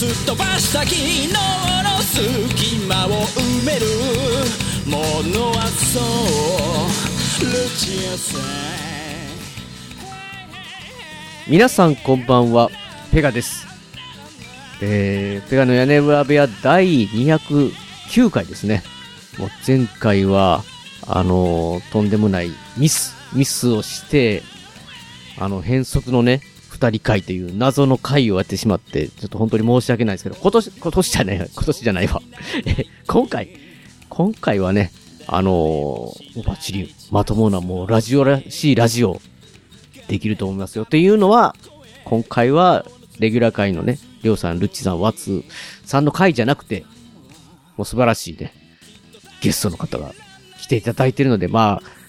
すっ飛ばした昨日の隙間を埋めるものはそうルチアさん皆さんこんばんは、ペガです。えー、ペガの屋根裏部屋第209回ですね。もう前回は、あのーとんでもないミス、ミスをして、あの、変則のね、二人会という謎の会をやってしまって、ちょっと本当に申し訳ないですけど、今年、今年じゃない、今年じゃないわ。え 今回、今回はね、あのーバッチリ、まともなもうラジオらしいラジオ、できると思いますよ。っていうのは、今回は、レギュラー会のね、りょうさん、ルッチさん、ワッツさんの会じゃなくて、もう素晴らしいね、ゲストの方が来ていただいているので、まあ、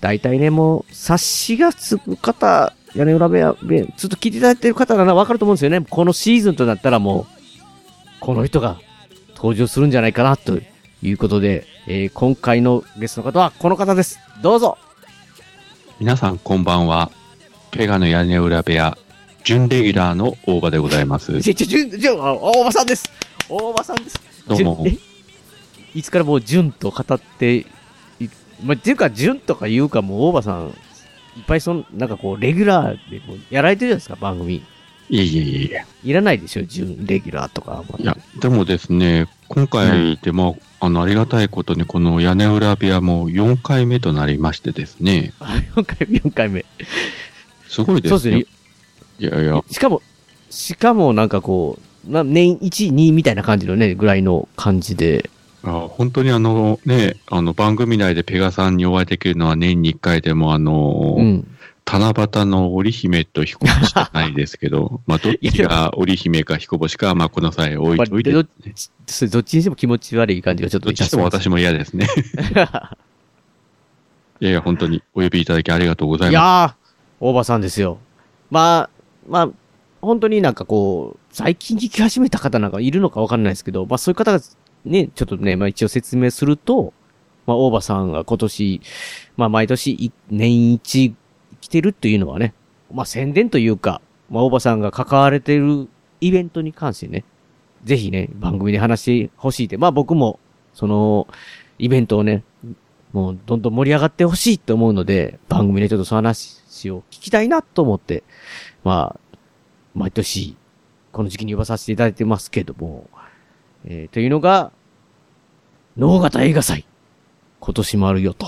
大体ね、もう、察しがつく方、屋根裏部屋、べずっと聞いていただいている方ならわかると思うんですよね。このシーズンとなったらもう、この人が登場するんじゃないかな、ということで、えー今回のゲストの方はこの方です。どうぞ皆さんこんばんは。ペガの屋根裏部屋、準レギュラーの大場でございます。ちょ、ちょ、ちょ、ちょ、あ大場さんです。大場さんです。どうもいつからもう、純と語って、いまあ、っていうか、純とか言うか、もう大場さん、いっぱいそん、なんかこう、レギュラーでこうやられてるじゃないですか、番組。いえいえいえいらないでしょ、純レギュラーとか。いや、でもですね、今回でも、あの、ありがたいことに、この屋根裏部屋も4回目となりましてですね、あ4回目、4回目。すごいでそうですすねね。。いやいや、しかも、しかもなんかこう、な年1、2みたいな感じのね、ぐらいの感じで。あ本当にあのね、あの番組内でペガさんにお会いできるのは年に1回でも、あの、うん。七夕の織姫と彦星じゃないですけど、まあ、どっちが織姫か彦星かは、まあ、この際置いといて、どっちそれどっちにしても気持ち悪い感じがちょっとどっちにしても私も嫌ですね。いやいや、本当にお呼びいただきありがとうございまいやー、大場さんですよ。まあ、まあ、本当になんかこう、最近聞き始めた方なんかいるのかわかんないですけど、まあそういう方がね、ちょっとね、まあ一応説明すると、まあ大場さんが今年、まあ毎年年一来てるっていうのはね、まあ宣伝というか、まあ大場さんが関われてるイベントに関してね、ぜひね、番組で話してほしいって、まあ僕も、その、イベントをね、もうどんどん盛り上がってほしいと思うので、番組でちょっとその話を聞きたいなと思って、まあ、毎年、この時期に呼ばさせていただいてますけども、えー、というのが、脳型映画祭。今年もあるよ、と。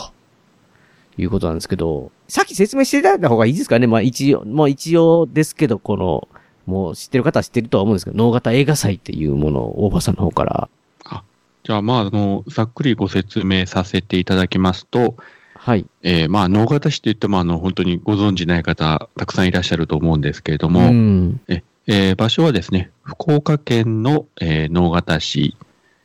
いうことなんですけど、さっき説明していただいた方がいいですかねまあ一応、もう一応ですけど、この、もう知ってる方は知ってるとは思うんですけど、脳型映画祭っていうものを大場さんの方から、じゃあ、まあ、あの、ざっくりご説明させていただきますと、はい。えーまあ、能形市って言っても、あの、本当にご存知ない方、たくさんいらっしゃると思うんですけれども、ん。えー場所はですね、福岡県の、えー、能形市、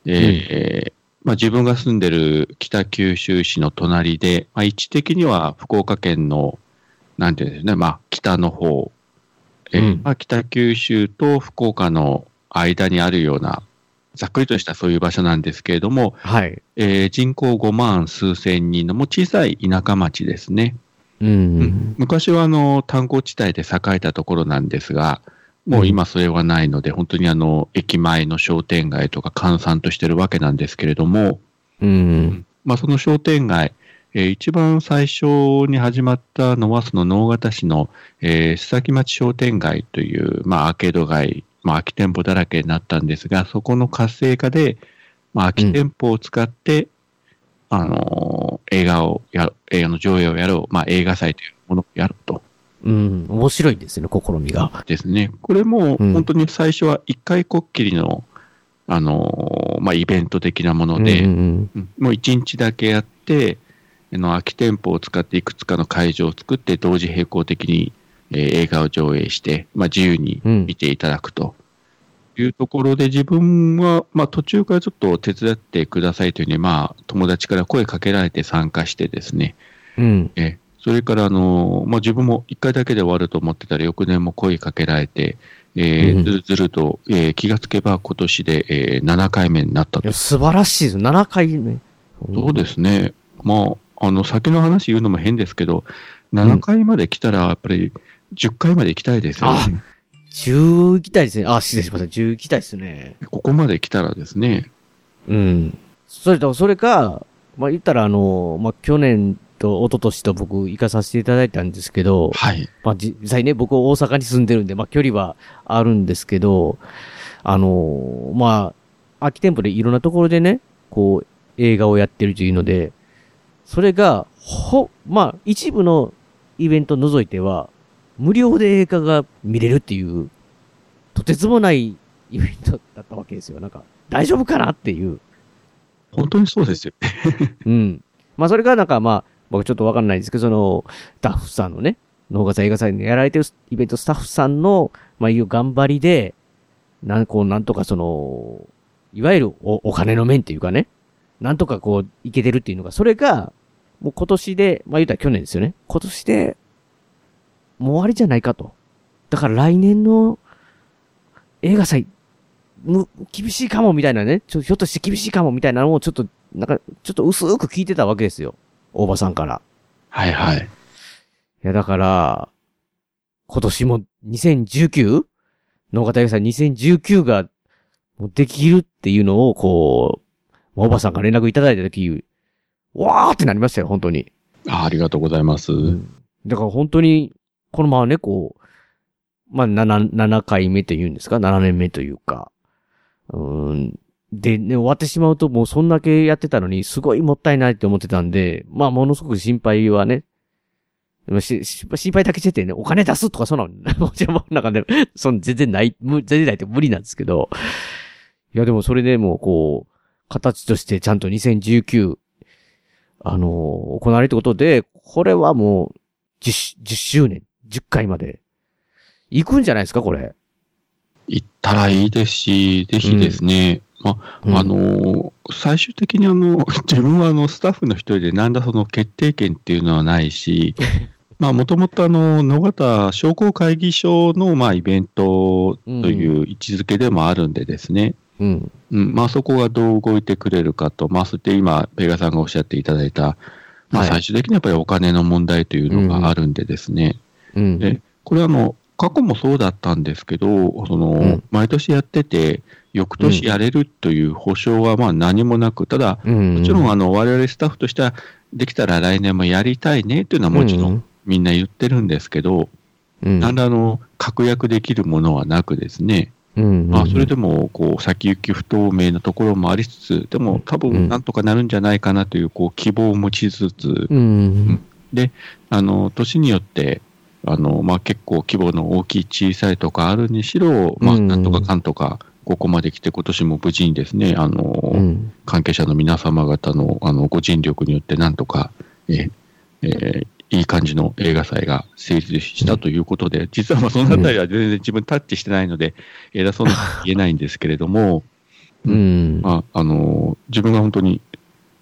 えーまあ、自分が住んでる北九州市の隣で、まあ、位置的には福岡県の、なんていうんですね、まあ、北の方、えーうんまあ、北九州と福岡の間にあるような、ざっくりとしたそういう場所なんですけれども、はい。えー人口5万数千人のもう小さい田舎町ですね。うん。昔はあの炭鉱地帯で栄えたところなんですが、もう今それはないので、本当にあの駅前の商店街とか閑散としてるわけなんですけれども、うん。まあ、その商店街、えー一番最初に始まったのは、その能形市の、えー須崎町商店街という、まあ、アーケード街、まあ、空き店舗だらけになったんですが、そこの活性化で、まあ、空き店舗を使って、あのー映画をや、映画の上映をやろう、まあ、映画祭というものをやろうとうん。面白いですね、試みが。ですね。これもうん本当に最初は一回こっきりの、あのーまあ、イベント的なもので、うんうんうんもう一日だけやって、あの空き店舗を使っていくつかの会場を作って、同時並行的に、えー映画を上映して、まあ、自由に見ていただくというところで、自分は、まあ、途中からちょっと手伝ってくださいというふうに、まあ、友達から声かけられて参加してですね、うん。えそれから、あのまあ、自分も1回だけで終わると思ってたら、翌年も声かけられて、えーうんずるずると、えー気がつけば今年で、えー7回目になったと。素晴らしいです。7回目。そうですね。まあ、あの、先の話言うのも変ですけど、7回まで来たら、やっぱり10回まで行きたいですよね。10行きたいですね。あ、失礼しました。10行きたいですね。ここまで来たらですね、うん。それと、それか、まあ言ったらあの、まあ去年と一昨年と僕行かさせていただいたんですけど、はい。まあ実際ね、僕大阪に住んでるんで、まあ距離はあるんですけど、あのまあ、空き店舗でいろんなところでね、こう、映画をやってるというので、それが、ほ、まあ、一部のイベント除いては、無料で映画が見れるっていう、とてつもないイベントだったわけですよ。なんか、大丈夫かなっていう。本当にそうですよ。うん。まあ、それがなんかまあ、僕ちょっとわかんないですけど、その、スタッフさんのね、農家さん映画祭でやられてるイベントスタッフさんの、まあ、いう頑張りで、なん、こう、なんとかその、いわゆるおお金の面っていうかね、なんとかこう、いけてるっていうのが、それが、もう今年で、まあ言うたら去年ですよね。今年で、もう終わりじゃないかと。だから来年の映画祭、む、厳しいかもみたいなね、ちょ、ひょっとして厳しいかもみたいなのをちょっと、なんか、ちょっと薄く聞いてたわけですよ。大場さんから。はいはい。いや、だから、今年も 2019? 農家大会祭2019が、できるっていうのを、こう、大場さんから連絡いただいたとき、わーってなりましたよ、本当に。あありがとうございます。だから本当に、このままね、こう、まあ、7、7回目というんですか ?7 年目というか。うーん。で、ね、終わってしまうともうそんだけやってたのに、すごいもったいないって思ってたんで、まあ、ものすごく心配はね、まあしし心配だけしててね、お金出すとかそんなの、もちろん、なんかね、そん全然ない、む全然ないって無理なんですけど、いや、でもそれでもう、こう、形としてちゃんと2019、あのー行われるってことで、これはもう、10, 10周年、10回まで、行くんじゃないですか、これ。行ったらいいですし、ぜひですね、まうんあの、最終的にあの、自分はあの、スタッフの一人でなんだその決定権っていうのはないし、まあ、もともとあの、野方商工会議所の、まあ、イベントという位置づけでもあるんでですね、うん。うん、まあ、そこがどう動いてくれるかと、まあ、そうやって今、ペガさんがおっしゃっていただいた、まあ、はい。最終的にやっぱりお金の問題というのがあるんでですね、うん。でこれはあの、過去もそうだったんですけど、その、うん。毎年やってて、翌年やれるという保証はまあ何もなく、ただ、うん。もちろんあの、我々スタッフとしては、できたら来年もやりたいねというのはもちろんみんな言ってるんですけど、うん、なんであの、確約できるものはなくですね、うん。まあ、それでも、こう、先行き不透明なところもありつつ、でも多うん。分なんとかなるんじゃないかなという、こう、希望を持ちつつ、うん。あの、年によって、あの、まあ、結構規模の大きい小さいとかあるにしろ、まあ、うんなんとかかんとか、ここまで来て今年も無事にですね、あの、うん。関係者の皆様方の、あの、ご尽力によってなんとか、ええーいい感じの映画祭が成立したということで、実はまあそのあたりは全然自分タッチしてないので、偉そうなことは言えないんですけれども、うん。まあ、あの、自分が本当に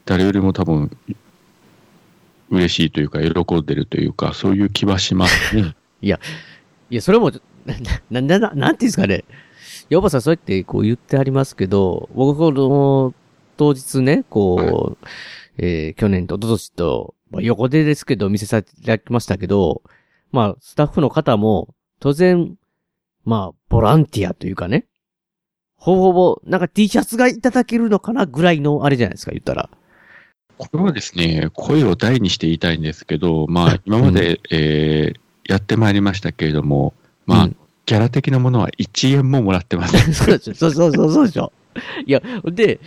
誰よりも多分、嬉しいというか、喜んでるというか、そういう気はしますね。いや、それも、な、な、な、なんていうんですかね。ヨバさんそうやってこう言ってありますけど、僕この、当日ね、こう、えー去年と一昨年と、まあ、横でですけど見せさせていただきましたけど、まあ、スタッフの方も、当然、まあ、ボランティアというかね、ほぼほぼ、なんか T シャツがいただけるのかなぐらいのあれじゃないですか、言ったら。これはですね、声を大にして言いたいんですけど、まあ、今まで、えーやってまいりましたけれども、まあ、うんギャラ的なものは1円ももらってません。そうでしょ。そうそうそうそうでしょ。いや、で、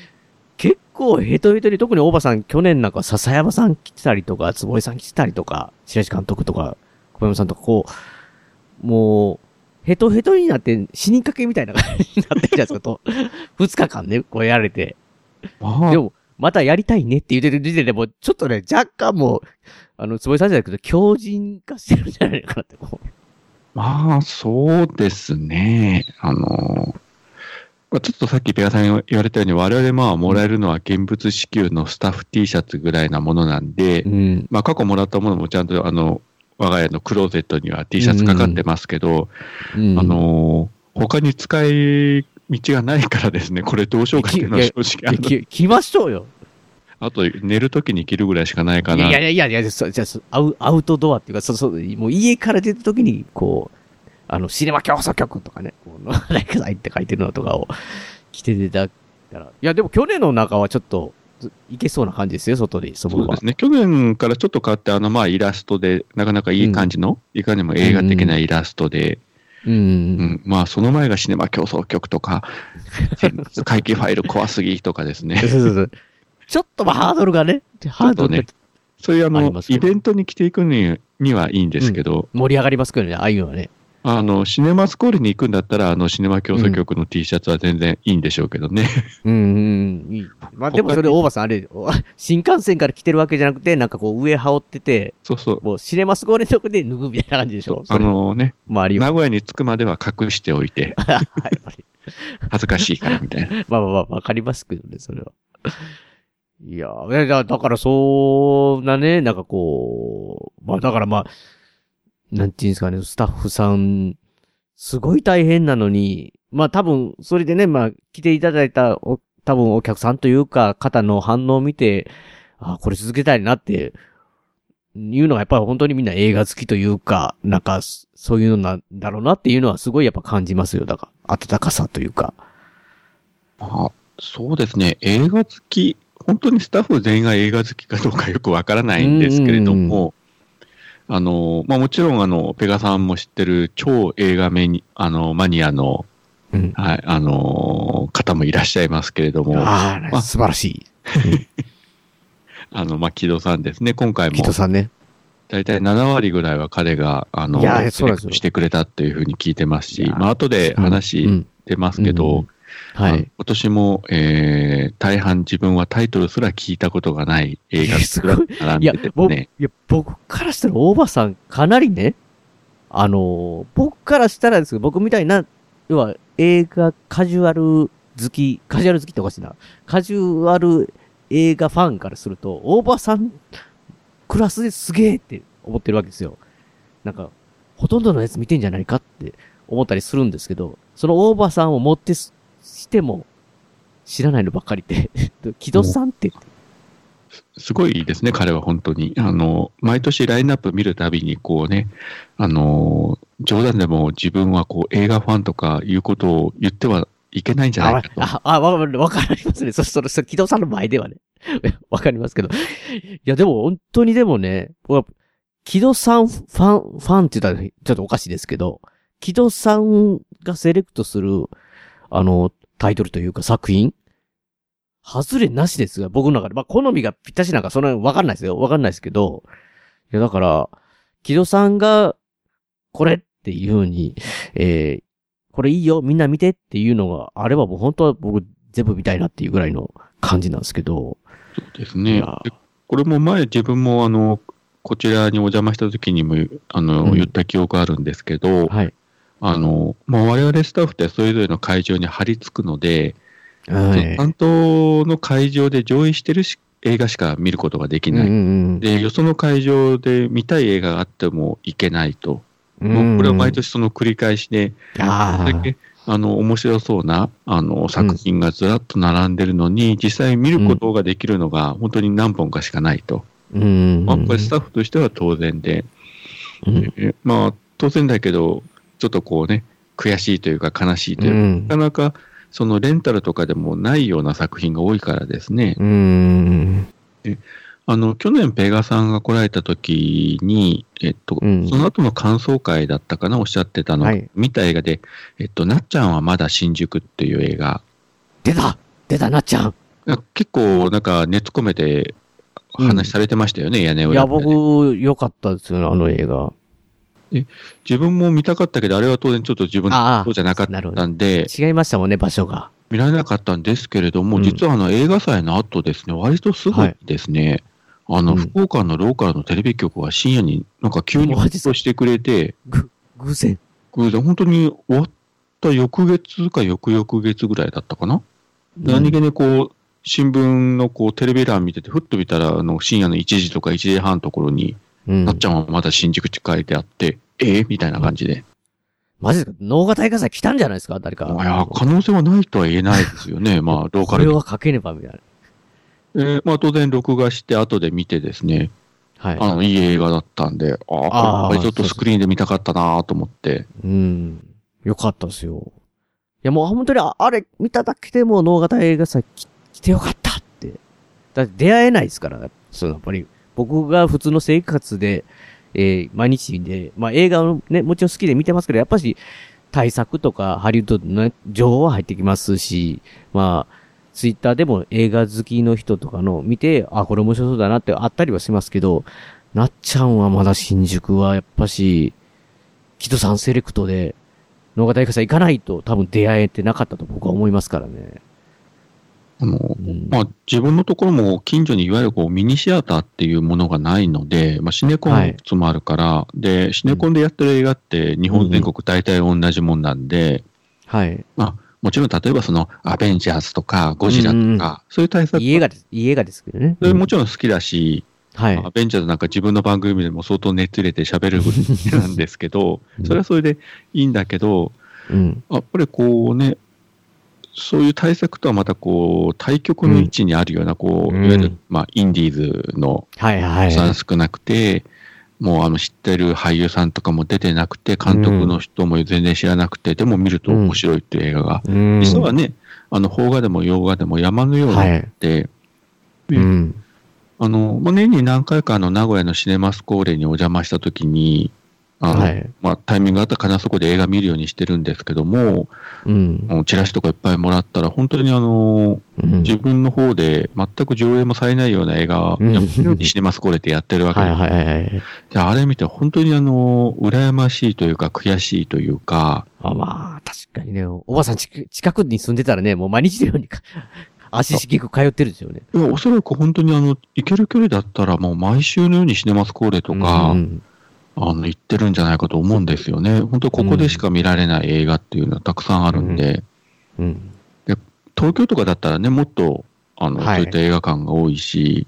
結構ヘトヘトに、特に大場さん、去年なんか笹山さん来てたりとか、坪井さん来てたりとか、白石監督とか、小山さんとか、こう、もう、ヘトヘトになって死にかけみたいな感じになってるじゃないですか、と。二日間ね、こうやられて。まあでも、またやりたいねって言ってる時点でもう、ちょっとね、若干もう、あの、坪井さんじゃないけど、強靭化してるんじゃないかなって。こうまあ、そうですね。あの、まあ、ちょっとさっきペガさんが言われたように、我々まあもらえるのは現物支給のスタッフ T シャツぐらいなものなんで、うん。まあ過去もらったものもちゃんとあの、我が家のクローゼットには T シャツかかってますけど、うんあ、のー他に使い道がないからですね、これどうしようかっていうのは正直あのき着ましょうよ。あと寝るときに着るぐらいしかないかいな。やいやいやいや、そじゃアウアウトドアっていうか、そそもう家から出た時に、こう、あの、シネマ競争曲とかね、こう、なんか入って書いてるのとかを着て出たら。いや、でも去年の中はちょっと、ずいけそうな感じですよ、外でそのそうですね。去年からちょっと変わって、あの、まあ、イラストで、なかなかいい感じの、いかにも映画的なイラストで、うん。うん、まあ、その前がシネマ競争曲とか、会計ファイル怖すぎとかですねそう。そうそう。ちょっとまあハードルがね、ハードルがねそういうあの、イベントに着ていくににはいいんですけど、盛り上がりますけどね、ああいうのはね。あの、シネマスコールに行くんだったら、あの、シネマ競争曲の T シャツは全然いいんでしょうけどね。うん、うん、いい。まあでもそれ、大場さんあれ、お 新幹線から来てるわけじゃなくて、なんかこう上羽織ってて、そうそう。もうシネマスゴーレンとこで脱ぐみたいな感じでしょあ、のね、周りは。名古屋に着くまでは隠しておいて、恥ずかしいからみたいな。まあまあまあ、わかりますけどね、それは。いや、えだだからそんなね、なんかこう、まあだからまあ、なんていうんですかね、スタッフさん、すごい大変なのに、まあ多分、それでね、まあ来ていただいたお、多分お客さんというか、方の反応を見て、あこれ続けたいなって、いうのがやっぱり本当にみんな映画好きというか、なんか、そういうのなんだろうなっていうのはすごいやっぱ感じますよ。だから、温かさというか。まあ、そうですね。映画好き、本当にスタッフ全員が映画好きかどうかよくわからないんですけれども、あの、まあもちろんあの、ペガさんも知ってる超映画メニあの、マニアの、うん。はい、あの、方もいらっしゃいますけれども、あああ、素晴らしい。の、まあ、木戸さんですね。今回もキト、さんね。だいたい7割ぐらいは彼が、あの、いやセそしてくれたっていうふうに聞いてますし、まあ後でう話ん。出ますけど、うんはあのい。今年も、えー、大半自分はタイトルすら聞いたことがない映画が並んでて、僕、ね。いや、僕からしたら大場さんかなりね、あのー僕からしたらですけど、僕みたいな、要は映画カジュアル好き、カジュアル好きっておかしいな。カジュアル映画ファンからすると、大場さんクラスですげえって思ってるわけですよ。なんか、ほとんどのやつ見てんじゃないかって思ったりするんですけど、その大場さんを持ってすしても、知らないのばっかりで、木戸さんって、すごいですね、彼は本当に。あの、毎年ラインナップ見るたびに、こうね、あの、冗談でも自分はこう映画ファンとかいうことを言ってはいけないんじゃないかと。あ、あ、わかる、わかりますね。そ、それ、それ、木戸さんの前ではね。わかりますけど。いや、でも、本当にでもね、僕は木戸さんファン、ファンって言ったらちょっとおかしいですけど、木戸さんがセレクトする、あの、タイトルというか作品外れなしですが、僕の中で。まあ、好みがぴったしなんかそんなわかんないですよ。わかんないですけど。いや、だから、木戸さんが、これっていうふうに、えー、これいいよ、みんな見てっていうのがあればもう本当は僕全部見たいなっていうぐらいの感じなんですけど。いですねこれも前自分もあの、こちらにお邪魔した時にも、あの、うん言った記憶あるんですけど、はい。あの、まあ、我々スタッフってそれぞれの会場に張り付くので、はい。担当の会場で上映してるし映画しか見ることができない。うんうんで、よその会場で見たい映画があってもいけないと。うん。もうこれは毎年その繰り返しで、あだけあの面白そうなあの作品がずらっと並んでるのに、実際見ることができるのが本当に何本かしかないと。うん。まあ、これスタッフとしては当然で、うんえまあ当然だけど、ちょっとこうね、悔しいというか悲しいというか、うんなかなかそのレンタルとかでもないような作品が多いからですね。うん。あの、去年ペガさんが来られた時に、えっと、うんその後の感想会だったかな、おっしゃってたの、はい見た映画で、えっと、なっちゃんはまだ新宿っていう映画、出た出たなっちゃん。結構なんか熱込めて話されてましたよね、屋根いや、裏で僕、良かったですよね、あの映画。自分も見たかったけど、あれは当然ちょっと自分ああ。そうじゃなかったんで、違いましたもんね、場所が。見られなかったんですけれども、うん。実はあの映画祭の後ですね、割とすぐにですね、あの、うん。福岡のローカルのテレビ局が深夜になんか急にマジっすか放送してくれて、偶然。偶然。本当に終わっった翌月か翌々月ぐらいだったかな？何気にこう、新聞のこうテレビ欄見てて、ふっと見たら、あの、深夜の1時とか1時半のところに、うん。なっちゃんはまだ新宿って書いてあって、えーみたいな感じで。マジで脳が大火災来たんじゃないですか？誰か。いや、可能性はないとは言えないですよね。まあ、ローカルで。これは書けねばみたいな。えーまあ、当然録画して、後で見てですね、はい。あの、いい映画だったんで、ああ、あーこれちょっとスクリーンで見たかったなと思って。うん。よかったですよ。いやもう本当にああれ見ただけでも脳型映画祭来来てよかったって。だって出会えないですから、そのやっぱり僕が普通の生活で、えー毎日で、まあ映画をね、もちろん好きで見てますけど、やっぱし対策とかハリウッドのね情報は入ってきますし、まあ、ツイッターでも映画好きの人とかの見て、あ、これ面白そうだなってあったりはしますけど、なっちゃんはまだ新宿はやっぱし、木戸さんセレクトで、農家大会さん行かないと多分出会えてなかったと僕は思いますからね。あの、うんまあ、自分のところも近所にいわゆるこうミニシアターっていうものがないので、まあ、シネコンつもあるから、で、シネコンでやってる映画って日本全国大体同じもんなんで、はい。もちろん例えばそのアベンジャーズとかゴジラとか、うんそういう対策いい映画です。いい映画ですけどね。それもちろん好きだし、はい。アベンジャーズなんか自分の番組でも相当熱入れて喋るぐらいなんですけど、うんそれはそれでいいんだけど、うん。やっぱりこうね、そういう対策とはまたこう、対極の位置にあるような、こう、うんいわゆる、まあ、インディーズのはいはい。さ少なくて、もうあの知ってる俳優さんとかも出てなくて、監督の人も全然知らなくて、でも見ると面白いっていう映画が、うん。実はね、あの、邦画でも洋画でも山のようにはい。あって、うん。あの、まあ、年に何回かあの、名古屋のシネマスコーレにお邪魔したときに、あの、はい。まあ、タイミングがあったら必ずそこで映画見るようにしてるんですけども、うん。チラシとかいっぱいもらったら、本当にあの、うん。自分の方で全く上映もされないような映画をシネマスコーレってやってるわけ。ではいはいはいはい。であれ見て本当にあの、羨ましいというか悔しいというか、あまあ、確かにね、おばさんち近くに住んでたらね、もう毎日のようにか足しげく通ってるんですよね。おそらく本当にあの、行ける距離だったらもう毎週のようにシネマスコーレとか、うんあの、行ってるんじゃないかと思うんですよね。本当ここでしか見られない映画っていうのはたくさんあるんで、うん。東京とかだったらね、もっと、あの、はい。そういった映画館が多いし、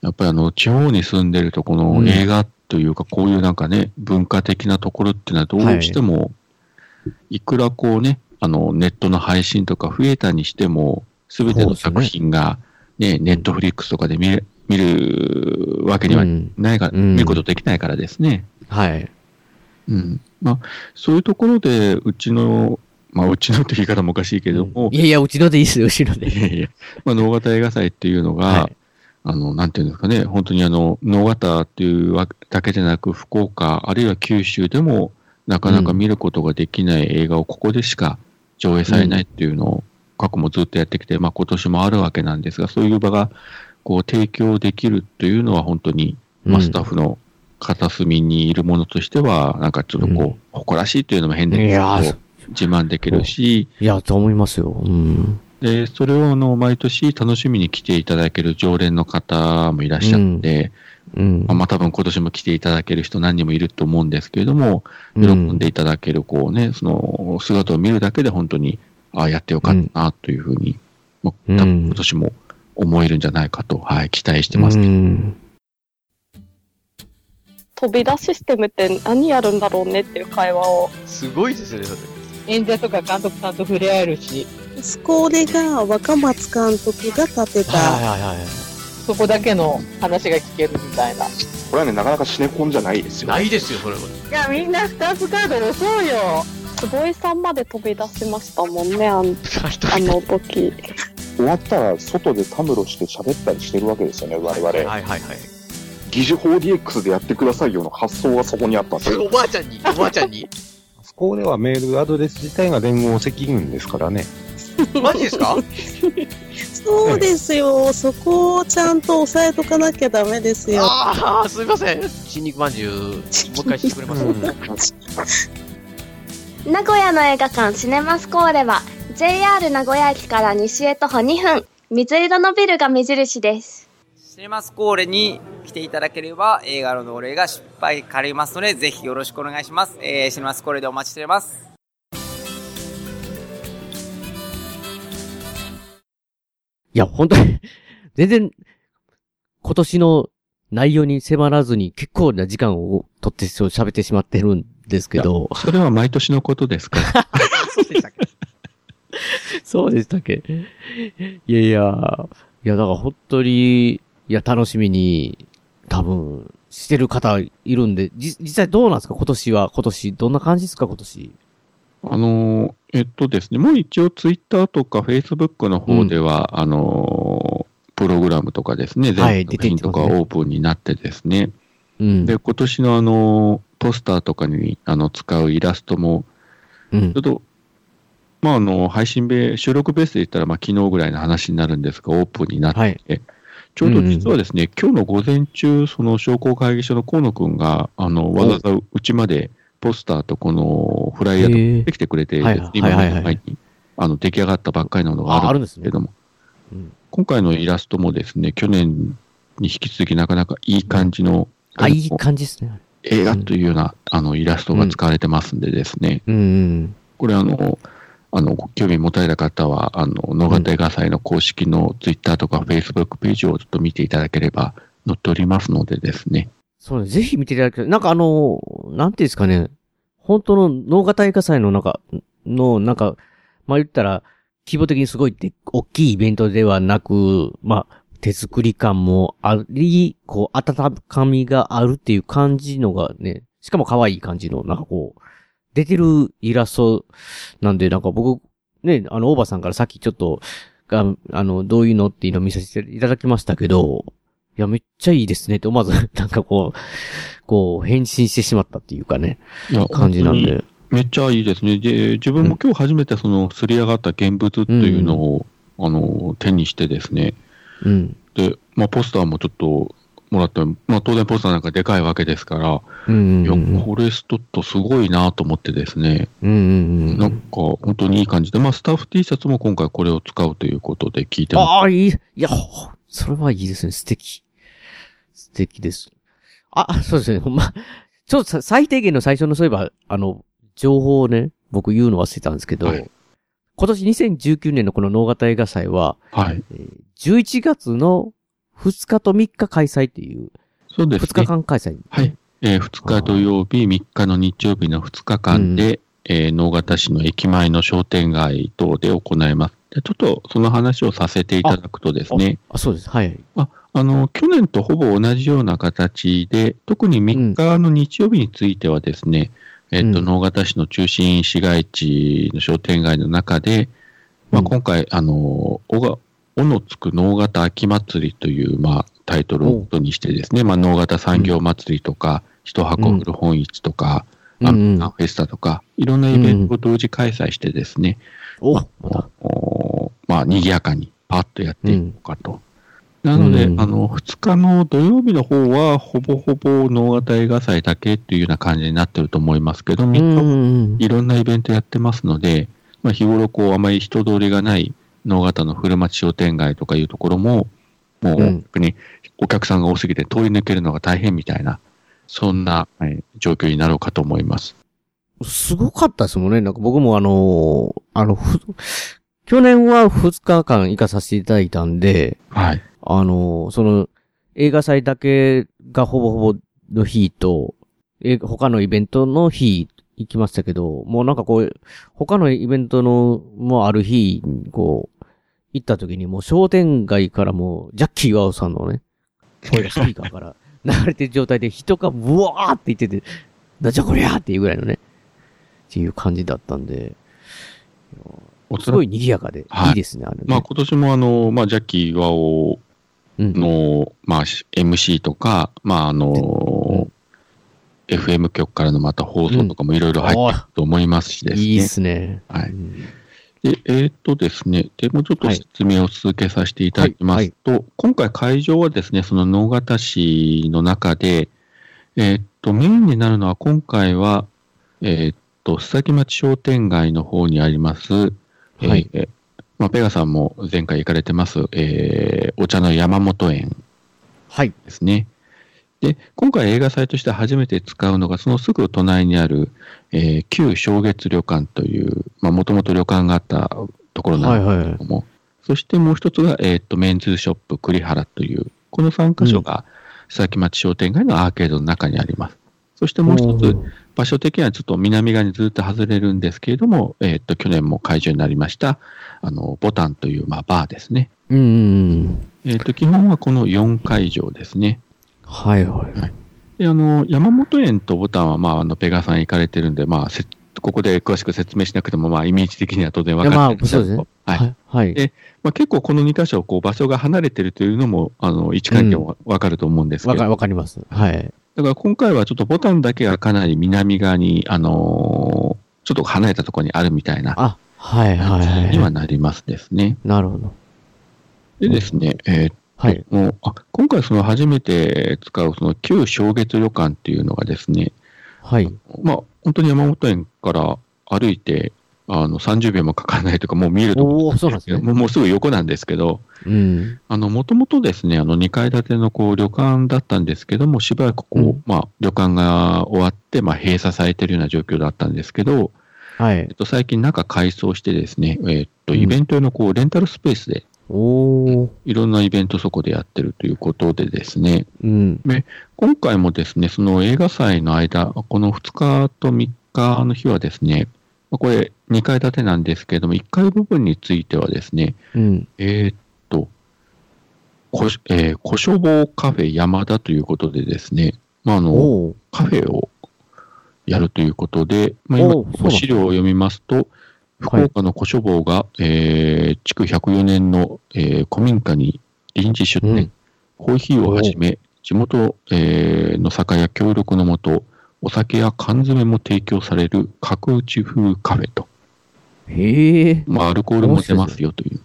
やっぱりあの、地方に住んでると、この映画というか、こういうなんかね、文化的なところっていうのはどうしても、いくらこうね、あの、ネットの配信とか増えたにしても、すべての作品が、ね、ネットフリックスとかで見るわけにはうん。ないから、うん。見ることできないからですね。はい。うん。まあ、そういうところで、うちの、まあ、うちの って言い方もおかしいけども、いやいや、うちのでいいですよ、うちので。いやいや、まあ、能形映画祭っていうのが、はいあの、なんていうんですかね、本当にあの、能形っていうわけだけでなく、福岡、あるいは九州でも、なかなか見ることができない映画をここでしか上映されないっていうのを、過去もずっとやってきて、まあ今年もあるわけなんですが、そういう場が、こう、提供できるというのは本当に、まあ、スタッフの片隅にいるものとしては、なんかちょっとこう、うん。誇らしいというのも変ですけど、自慢できるし、いや、と思いますよ。うん。で、それをあの、毎年楽しみに来ていただける常連の方もいらっしゃって、うん。まあ、まあ多分今年も来ていただける人何人もいると思うんですけれども、うん。喜んでいただける、こうね、その姿を見るだけで本当に、ああ、やってよかったな、というふうに、まあ、今年も思えるんじゃないかと、はい、期待してます。うん飛び出システムって何やるんだろうねっていう会話を。すごいですね、それ。演者とか監督さんと触れ合えるし、スコーレが若松監督が立てた、はいはいはい。そこだけの話が聞けるみたいな。いこれはね、なかなかシネコンじゃないですよ。ないですよ、それは。や、みんな二つカード押そうよ。坪井さんまで飛び出しましたもんね、あん あの時。終わったら外でたむろして喋ったりしてるわけですよね、我々。はいはいはい。疑似 4DX でやってくださいよの発想がそこにあったんですよ。おばあちゃんに、おばあちゃんに。そこではメールアドレス自体が連合赤軍ですからね。マジですか？そうですよ、そこをちゃんと押さえとかなきゃダメですよ。ああ、すみません。新肉まんじゅう、もう一回してくれます？名古屋の映画館シネマスコーレは JR 名古屋駅から西へ徒歩2分水色のビルが目印ですシネマスコーレに来ていただければ映画のお礼が失敗かりますので、ぜひよろしくお願いします。えー、シネマスこれでお待ちしております。いや、本当に全然、今年の内容に迫らずに結構な時間を取って喋ってしまってるんですけど。それは毎年のことですか？そうでしたっけ？そうでしたっけ？いやいや、いやだから本当に、いや楽しみに多分、してる方いるんで、じ、実際どうなんですか？今年は、今年、どんな感じですか？今年。あの、えっとですね、もう一応ツイッターとかフェイスブックの方では、あの、プログラムとかですね、はい全作品とかオープンになってですね、うん。で、今年のあの、ポスターとかにあの使うイラストも、うん。ちょっと、まあ、あの、配信ベ収録ベースで言ったら、まあ、昨日ぐらいの話になるんですが、オープンになって、はいちょうど実はですね、今日の午前中、その商工会議所の河野くんが、あの、わざわざうちまでポスターとこのフライヤーとか持ってきてくれて今の前に、あの、出来上がったばっかりなのがあるんですけれども、うん。今回のイラストもですね、去年に引き続きなかなかいい感じの、あ、いい感じですね。映画というような、あの、イラストが使われてますんでですね、うんうん。これあの、あの、興味持たれた方は、あの、野方映画祭の公式のツイッターとかフェイスブックページをちょっと見ていただければ載っておりますのでですね。そうね、ぜひ見ていただきたい。なんかあの、なんていうんですかね、本当の脳型映画祭の中の、なんか、まあ言ったら、規模的にすごいって、大きいイベントではなく、まあ、手作り感もあり、こう、温かみがあるっていう感じのがね、しかも可愛い感じの、なんかこう、出てるイラストなんで、なんか僕、ね、あの、大場さんからさっきちょっと、が、あの、どういうのっていうのを見させていただきましたけど、いや、めっちゃいいですねって思わず、なんかこう、こう、返信してしまったっていうかね、感じなんで。めっちゃいいですね。で、自分も今日初めてその、すり上がった現物というのを、あの、手にしてですね。うん。で、まあ、ポスターもちょっと、もらって、まあ、当然ポスターなんかでかいわけですから、うんいや、これストットすごいなと思ってですね。うんうんなんか、本当にいい感じで、まあ、スタッフ T シャツも今回これを使うということで聞いてます。ああ、いい。いや、ほそれはいいですね。素敵。素敵です。あ、そうですね。ほんま、ちょっとさ最低限の最初のそういえば、あの、情報をね、僕言うの忘れたんですけど、今年2019年のこの脳型映画祭は、はい。11月の2日と3日開催っていう、そうですね。2日間開催。はい。えー、2日土曜日、3日の日曜日の2日間で、えー、能形市の駅前の商店街等で行います。でちょっとその話をさせていただくとですね、あ、そうです。はい。ああの、去年とほぼ同じような形で、特に3日の日曜日についてはですね、えっと、能形市の中心市街地の商店街の中で、まあ、今回、あの、おが、おのつく能形秋祭りという、まあ、タイトルを元にしてですね、まあ、能形産業祭りとか、一箱古本市とか、うん。あのフェスタとか、いろんなイベントを同時開催してですね、おおまあ、賑やかにパッとやっていこうかと。なので、あの、2日の土曜日の方は、ほぼほぼ能形映画祭だけっていうような感じになってると思いますけど、3日いろんなイベントやってますので、まあ、日頃こう、あまり人通りがない能形の古町商店街とかいうところも、もう、お客さんが多すぎて通り抜けるのが大変みたいな、そんな、はい状況になろうかと思います。すごかったですもんね。なんか僕もあのーあの、ふ去年は2日間行かさせていただいたんで、はい。あのーその、映画祭だけがほぼほぼの日と、え他のイベントの日行きましたけど、もうなんかこう、他のイベントの、もうある日に、こう、行った時にもう商店街からもう、ジャッキー・ワオさんのね、声がスピーカーから 流れてる状態で人がブワーって言ってて、なんじゃこりゃーっていうぐらいのね、っていう感じだったんで、すごい賑やかで、いいですね、あれね。まあ今年もあの、まあジャッキーワオの、まあ MC とか、まああの、FM 局からのまた放送とかもいろいろ入ってると思いますしですね。いいっすね。はい。で、えーっとですね、でもうちょっと説明を続けさせていただきますと、今回会場はですね、その能形市の中で、えーっと、メインになるのは今回は、えーっと、須崎町商店街の方にあります、えーはいえーまあ、ペガさんも前回行かれてます、えーお茶の山本園はい。ですね。で、今回映画祭として初めて使うのが、そのすぐ隣にある、えー旧正月旅館という、まあ、もともと旅館があったところなんですけども、そしてもう一つが、えっ、と、メンズショップ栗原という、この3箇所が、須崎町商店街のアーケードの中にあります。そしてもう一つ、場所的にはちょっと南側にずっと外れるんですけれども、えっ、と、去年も会場になりました、あの、ボタンという、まあ、バーですね。うん。えっ、と、基本はこの4会場ですね。はいはい。で、あの、山本園とボタンは、まあ、あの、ペガさん行かれてるんで、まあ、せここで詳しく説明しなくても、まあ、イメージ的には当然分かるんいやまあそうですねはい。はい。で、まあ、結構この2箇所、こう、場所が離れてるというのも、あの、位置関係も分かると思うんですけど、わかわかります。はい。だから今回はちょっとボタンだけがかなり南側に、あのーちょっと離れたところにあるみたいなあ、はいはいはい。にはなりますですね。なるほど。でですね、えーはい。もうあ今回その初めて使うその旧正月旅館っていうのがですね、はい。まあ本当に山本園から歩いて、あの30秒もかからないというかもう見えると思おおそうなんですね。もうもうすぐ横なんですけど、うん。あの、もともとですね、あの、2階建てのこう旅館だったんですけども、しばらくこう、うんまあ、旅館が終わって、まあ、閉鎖されているような状況だったんですけど、はいえっ。と、最近中改装してですね、えっと、うんイベント用のこう、レンタルスペースで、おお。いろんなイベントそこでやってるということでですね、うん。今回もですね、その映画祭の間、この2日と3日の日はですね、まあこれ2階建てなんですけれども、1階部分についてはですね、うん。えーっと、こし、えー、小書房カフェ山田ということでですね、まあ、あの。カフェをやるということで、まあ、今、資料を読みますと、福岡の小書房が、えー、築104年の、えー古民家に臨時出店、うんコーヒーをはじめ、地元、えーの酒屋協力のもと、お酒や缶詰も提供される角打ち風カフェと、へえ。まあ、アルコールも出ますよという。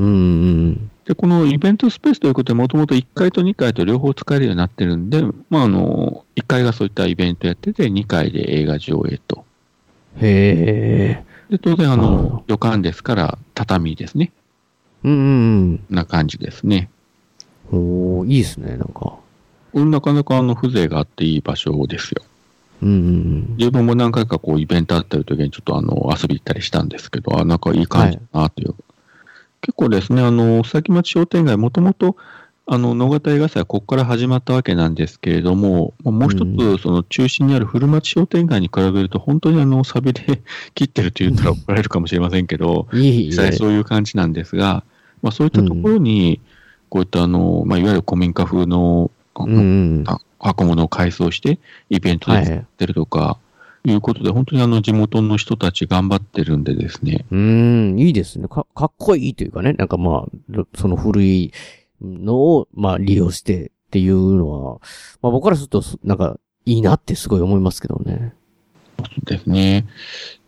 うんうん。で、このイベントスペースということで、もともと1階と2階と両方使えるようになってるんで、まあ、あの、1階がそういったイベントやってて、2階で映画上映と。へえ。で、当然、あの、旅館ですから、畳ですね。うんうんな感じですね。うん。おおいいですね、なんか。なかなかあの、風情があっていい場所ですよ。うんうん自分も何回かこう、イベントあったり時にちょっとあの、遊び行ったりしたんですけど、あ、なんかいい感じだなという。結構ですね、あの、須崎町商店街、もともと、あの、野方映画祭はここから始まったわけなんですけれども、まあもう一つ、その中心にある古町商店街に比べると、本当にあの、錆びれ切ってると言ったら怒られるかもしれませんけど、実際そういう感じなんですが、まあそういったところに、こういったあの、まあいわゆる古民家風の、箱物を改装して、イベントでやってるとか、いうことで、本当にあの地元の人たち頑張ってるんでですね、うん、いいですね。か、かっこいいというかね。なんかまあ、その古いのを、まあ利用してっていうのは、まあ僕からすると、そなんか、いいなってすごい思いますけどね。ですね。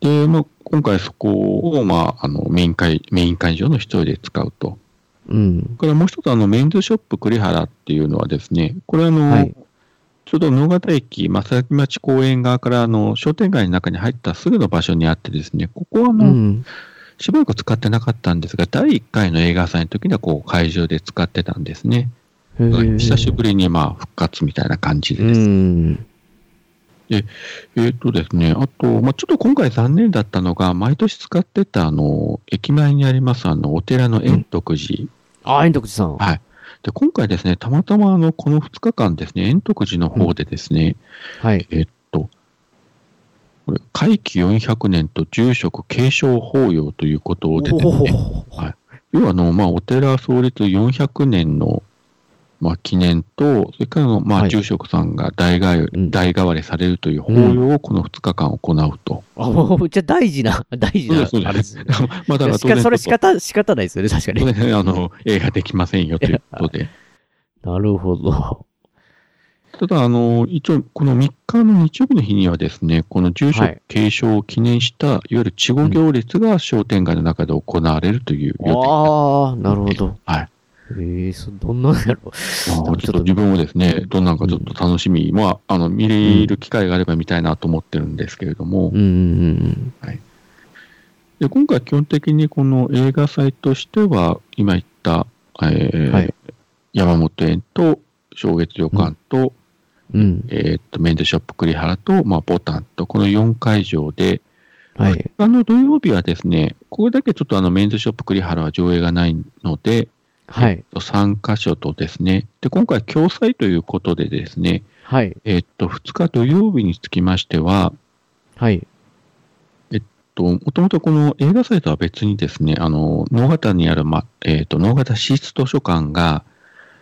で、まあ、今回そこを、まあ、あの、メイン会、メイン会場の一人で使うと。うん。からもう一つ、あの、メンズショップ栗原っていうのはですね、これあの、はいちょうど野方駅、正木町公園側から、あの、商店街の中に入ったすぐの場所にあってですね、ここはあうの、ん。しばらく使ってなかったんですが、第1回の映画祭の時には、こう、会場で使ってたんですね。久しぶりに、まあ、復活みたいな感じでうです。ん。えっ、とですね、あと、まあ、ちょっと今回残念だったのが、毎年使ってた、あの、駅前にあります、あの、お寺の円徳寺。あ、円徳寺さん。はい。で、今回ですね、たまたま、あの、この2日間ですね、円徳寺の方でですね、はい。えっと、これ、会期400年と住職継承法要ということでね、はい。要は、あの、まあ、お寺創立400年の、まあ、記念と、それからの、まあ、はい住職さんが代替うん代替わりされるという法要をこの2日間行うと。う、じゃあ大事な、大事な、そうですあれですね。まあ、だからしかそれ仕方、仕方ないですよね、確かに。ね あの、映画できませんよということで。なるほど。ただ、あの、一応、この3日の日曜日の日にはですね、この住所はい。継承を記念した、い、わゆる稚語行列が商店街の中で行われるという予定。ああ、なるほど。はい。ええそ、どんなんやろまあちょっと自分もですね、どんなんかちょっと楽しみ、まあ、あの、見れる機会があれば見たいなと思ってるんですけれども、うんうんうんで今回基本的にこの映画祭としては、今言った、えーはい山本園と、正月旅館と、うん。うん。えーっと、メンズショップ栗原と、まあ、ボタンと、この4会場で、はい。あの土曜日はですね、ここだけちょっとあのメンズショップ栗原は上映がないので、はい。3箇所とですね、で、今回共催ということでですね、はい。えっと、2日土曜日につきましては、はい。えっと、もともとこの映画祭とは別にですね、あの、能形にある、ま、えっと、能形市立図書館が、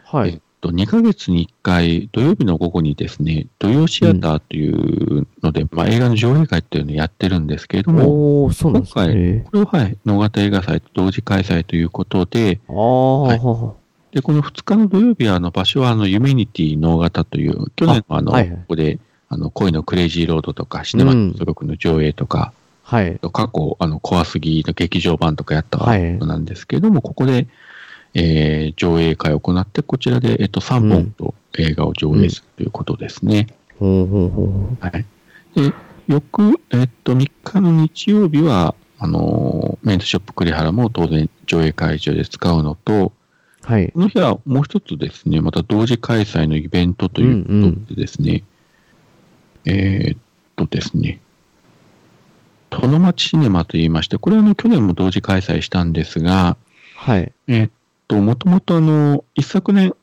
はい。えっと、2ヶ月に1回、土曜日の午後にですね、土曜シアターというので、まあ、映画の上映会っていうのをやってるんですけれども、おー、そうなんです今回、ね。これを、はい、能形映画祭と同時開催ということで、ああ、はいで、この2日の土曜日は、あの、場所は、あの、ユメニティ能形という、去年のあの、はいはい。ここで、あの、恋のクレイジーロードとか、シネマトロクの上映とか、はい。過去、あの、怖すぎの劇場版とかやったなんですけれども、ここで、えー上映会を行って、こちらで、えっと、3本と映画を上映するということですね。はい。で、翌、えっと、3日の日曜日は、あのーメンズショップ栗原も当然上映会場で使うのと、はい。この日はもう一つですね、また同時開催のイベントということでですね、えーっとですね、殿町シネマと言いまして、これはあの去年も同時開催したんですが、はい。えーっと、もともとあの、一昨年、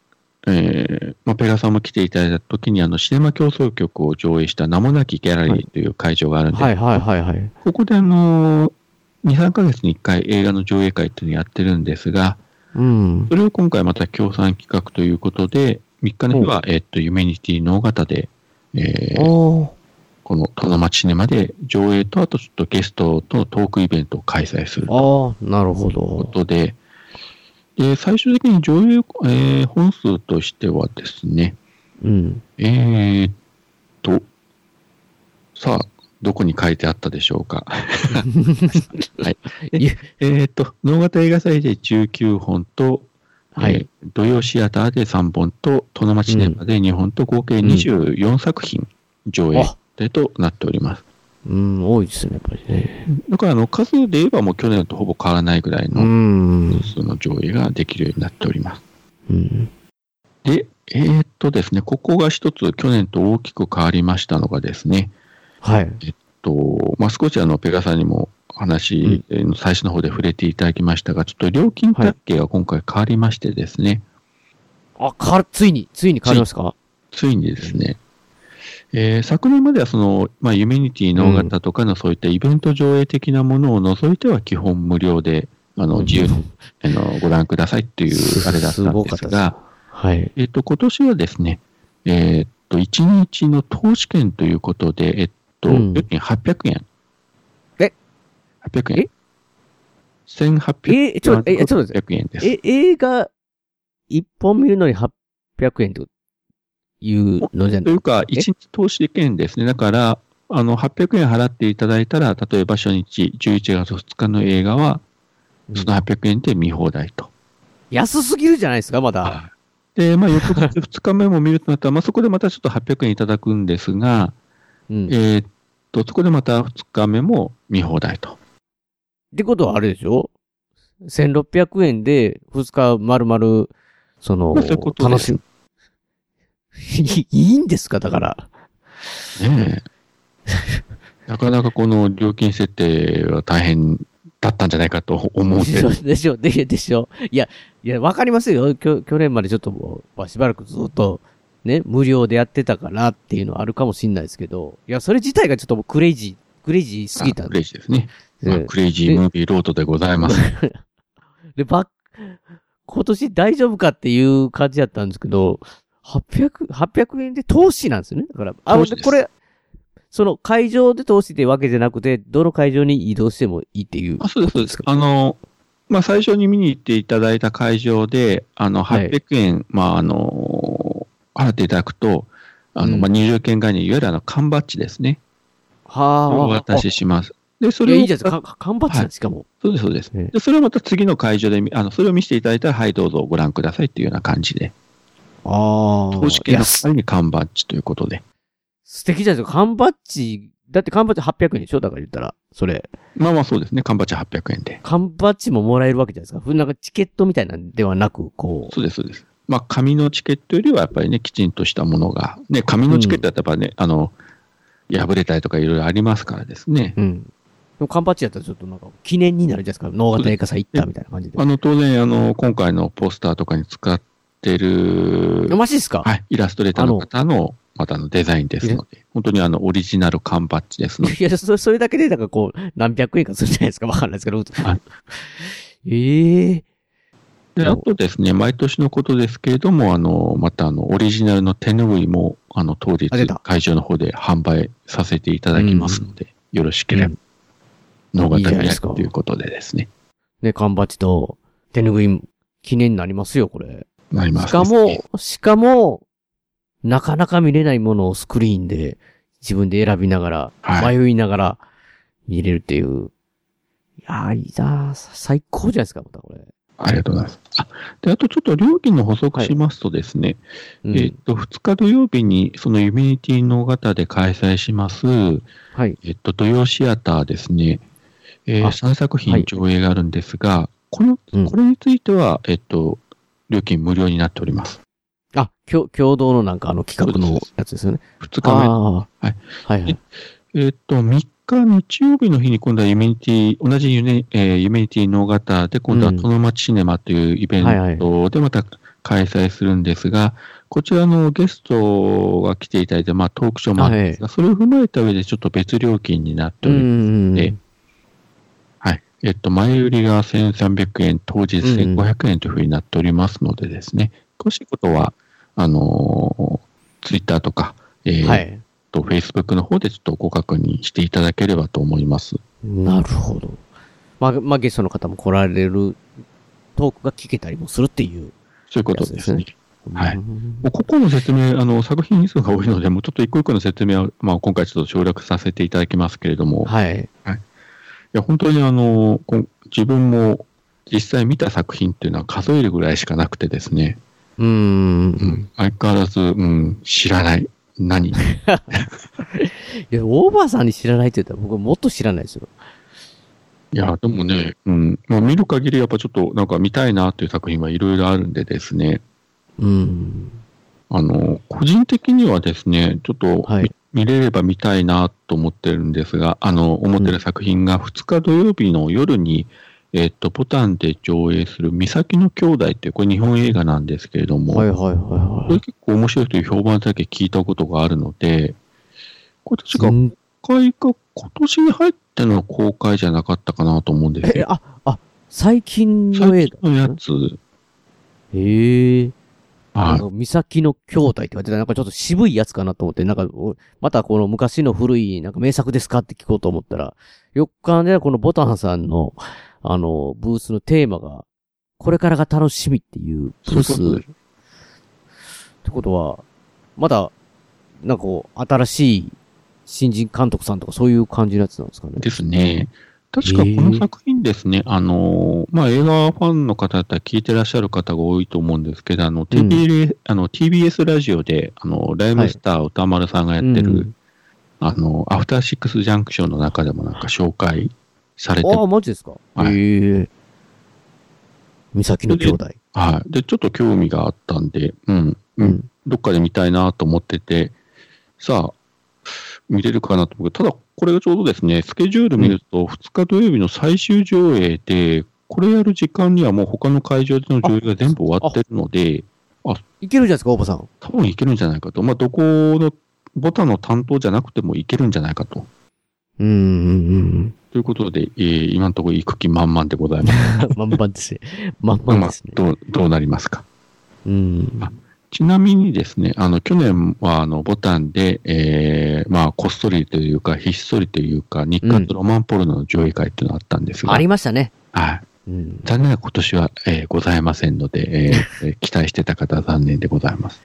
えーまあ、ペガさんも来ていただいた時にあの、シネマ競争曲を上映した名もなきギャラリーという会場があるんですけどはいはいはいはい。ここであの、2、3ヶ月に1回映画の上映会っていうのをやってるんですが、うん。それを今回また協賛企画ということで、3日の日は、えっと、ユメニティ能形で、えー。この殿町シネマで上映と、あとちょっとゲストとトークイベントを開催するとああ、なるほいうこど。とで、で、最終的に上映、えー本数としてはですね、うん。えーっと、さあ、どこに書いてあったでしょうか。はい。え？ーっと、能形映画祭で19本と、はいえー土曜シアターで3本と、殿町シネマで2本と、合計24作品上映でとなっております。うん、多いですね、やっぱりね。だから、あの、数で言えばもう去年とほぼ変わらないぐらいうのん。数の上映ができるようになっております。うん。で、えーっとですね、ここが一つ去年と大きく変わりましたのがですね、はい。えっと、まあ、少しあの、ペガさんにも話の最初の方で触れていただきましたが、ちょっと料金体系が今回変わりましてですね、あ、かついに、ついに変わりますか？ついにですね、えー昨年まではその、まあ、ユメニティ能形とかのそういったイベント上映的なものを除いては基本無料で、あの、自由に、あの、ご覧くださいっていうあれだったんですが、はい。えっと、今年はですね、えーっと、1日の投資券ということで、えっと、うん料金800円。え ?800 円。1800円。え、ちょっと、え、ちょっと待って800円です。え、映画一本見るのに800円っていうのじゃないというか、1日投資券ですね。だから、あの、800円払っていただいたら、例えば初日、11月2日の映画は、その800円で見放題と。安すぎるじゃないですか、まだ。で、まあ、翌日 2日目も見るとなったら、まあ、そこでまたちょっと800円いただくんですが、うん。えーっと、そこでまた2日目も見放題と。ってことはあれでしょ ?1600 円で2日丸々、その、ま楽しむ。い いいんですか？だから。ねえ。なかなかこの料金設定は大変だったんじゃないかと思って でしょ、でしょ、ででしょ。いや、いや、わかりますよ。去年までちょっともう、まあしばらくずっと、ね、無料でやってたからっていうのはあるかもしんないですけど、いや、それ自体がちょっともうクレイジー、クレイジーすぎたんクレイジーですね。ええまあクレイジームービーロードでございます。で、ば、今年大丈夫かっていう感じだったんですけど、800、800円で通しなんですよね。だから、あこれ、その会場で投資ってわけじゃなくて、どの会場に移動してもいいっていう。あ、そうです、そうです。あの、まあ、最初に見に行っていただいた会場で、あの、はい800円、まあ、あの、払っていただくと、あの、うんまあ、入場券外に、いわゆるあの、缶バッジですね。はあ。をお渡しします。で、それを、いいじゃないですか。か缶バッジなんですしかも。そうです、そうです。ええで、それをまた次の会場で見、あの、それを見せていただいたら、はい、どうぞご覧くださいっていうような感じで、ああ。公式のいやす代わりに缶バッジということで。素敵じゃないですか。缶バッジ、だって缶バッジ800円でしょ？だから言ったら、それ。まあまあそうですね。缶バッジ800円で。缶バッジももらえるわけじゃないですか。ふなんかチケットみたいなんではなく、こう。そうです、そうです。まあ、紙のチケットよりはやっぱりね、きちんとしたものが、ね、紙のチケットだったらやっぱね、あの、破れたりとかいろいろありますからですね。うん。も缶バッジやったらちょっとなんか記念になるじゃないですか。脳型映画祭行ったみたいな感じで。あの、当然、あの、今回のポスターとかに使ってる、マジですか？はい、イラストレーターの方の、またのデザインですので、本当にあの、オリジナル缶バッジですので。いや、そそれだけで、なんかこう、何百円かするじゃないですか？わかんないですけど。ええで、あとですね、毎年のことですけれども、あの、またあの、オリジナルの手拭いも、あの、当日会場の方で販売させていただきますので、よろしければ、脳型予いいじゃないですか約ということでですね。ね、缶バッジと手ぬぐい記念になりますよ、これ。なりますしかも、しかも、なかなか見れないものをスクリーンで自分で選びながら、はい迷いながら見れるっていう。いやー、いいなー最高じゃないですか、またこれ。ありがとうございます。あで、あとちょっと料金の補足しますとですね、うんえっと、2日土曜日に、そのユミニティの型で開催します、はい。えっと、土曜シアターですね、えーあ3作品上映があるんですが、この、うんこれについては、えっと、料金無料になっております。あ、共共同のなんかあの企画のやつですよね。2日目。はい。はいはい。えっと、3日日曜日の日に今度はユミニティ、同じユニ、えーユミニティの型で、今度はうんその街シネマというイベはいはいントでまた開催するんですが、こちらのゲストが来ていただいて、まあトークショーもあるんですが、それを踏まえた上でちょっと別料金になっておりますので、はい。えっと、前売りが1300円、当日1500円というふうになっておりますのでですね、詳しいことは、あのー、ツイッターとか、えーはいと、フェイスブックの方でちょっとご確認していただければと思います。なるほど。まあ、まあ、ゲストの方も来られるトークが聞けたりもするっていう。そういうことですね。はい。うんもうここの説明、あの、作品数が多いので、もうちょっと一個一個の説明は、まあ、今回ちょっと省略させていただきますけれども、はい。はい。いや、本当にあの、自分も実際見た作品っていうのは数えるぐらいしかなくてですね、うーん。相変わらず、うん、知らない。何？いや、オーバーさんに知らないって言ったら僕はもっと知らないですよ。いや、でもね、うん、まあ、見る限りやっぱちょっとなんか見たいなっていう作品はいろいろあるんでですね、うん。あの、個人的にはですね、ちょっと見,、見れれば見たいなと思ってるんですが、あの、思ってる作品が2日土曜日の夜に、えっと、ボタンで上映する三崎の兄弟っていう、これ日本映画なんですけれども、はいはいはいはこれ結構面白いという評判だけ聞いたことがあるので、これ確か、公開が今年に入っての公開じゃなかったかなと思うんですえ、よ。あ、あ、最近の映画。のやつ。へえ。はいあの、三崎の兄弟って言われてたなんかちょっと渋いやつかなと思って、なんか、おまたこの昔の古い、なんか名作ですかって聞こうと思ったら、よっかんでこのボタンさんの、あの、ブースのテーマが、これからが楽しみっていうブース。そういうってことは、まだ、なんかこう、新しい新人監督さんとかそういう感じのやつなんですかね。ですね。確かこの作品ですね、あの、まあ、映画ファンの方だったら聞いてらっしゃる方が多いと思うんですけど、あの、TBS,、あの TBS ラジオで、あの、ライムスター歌丸さんがやってる、うん。あの、アフターシックスジャンクションの中でもなんか紹介されてああ、マジですか？はい。へえ。三崎の兄弟。はい。で、ちょっと興味があったんで、うん、うん、どっかで見たいなと思ってて、さあ、見れるかなと思うけど、ただ、これがちょうどですね、スケジュール見ると、2日土曜日の最終上映で、これやる時間にはもう他の会場での上映が全部終わってるので、あ、いけるじゃないですか、大場さん。多分いけるんじゃないかと。まあ、どこのボタンの担当じゃなくてもいけるんじゃないかと。うん、うん、うん。ということで、えー今のところ行く気満々でございます。満々ですね。満々ですね。どう、どうなりますか。うん。ちなみにですね、あの、去年は、あの、ボタンで、えー、まあ、こっそりというか、ひっそりというか、日活ロマンポルノの上映会っていうのがあったんですが、ありましたね。はい。うん。残念な今年は、えーございませんので、えーえー 期待してた方は残念でございます。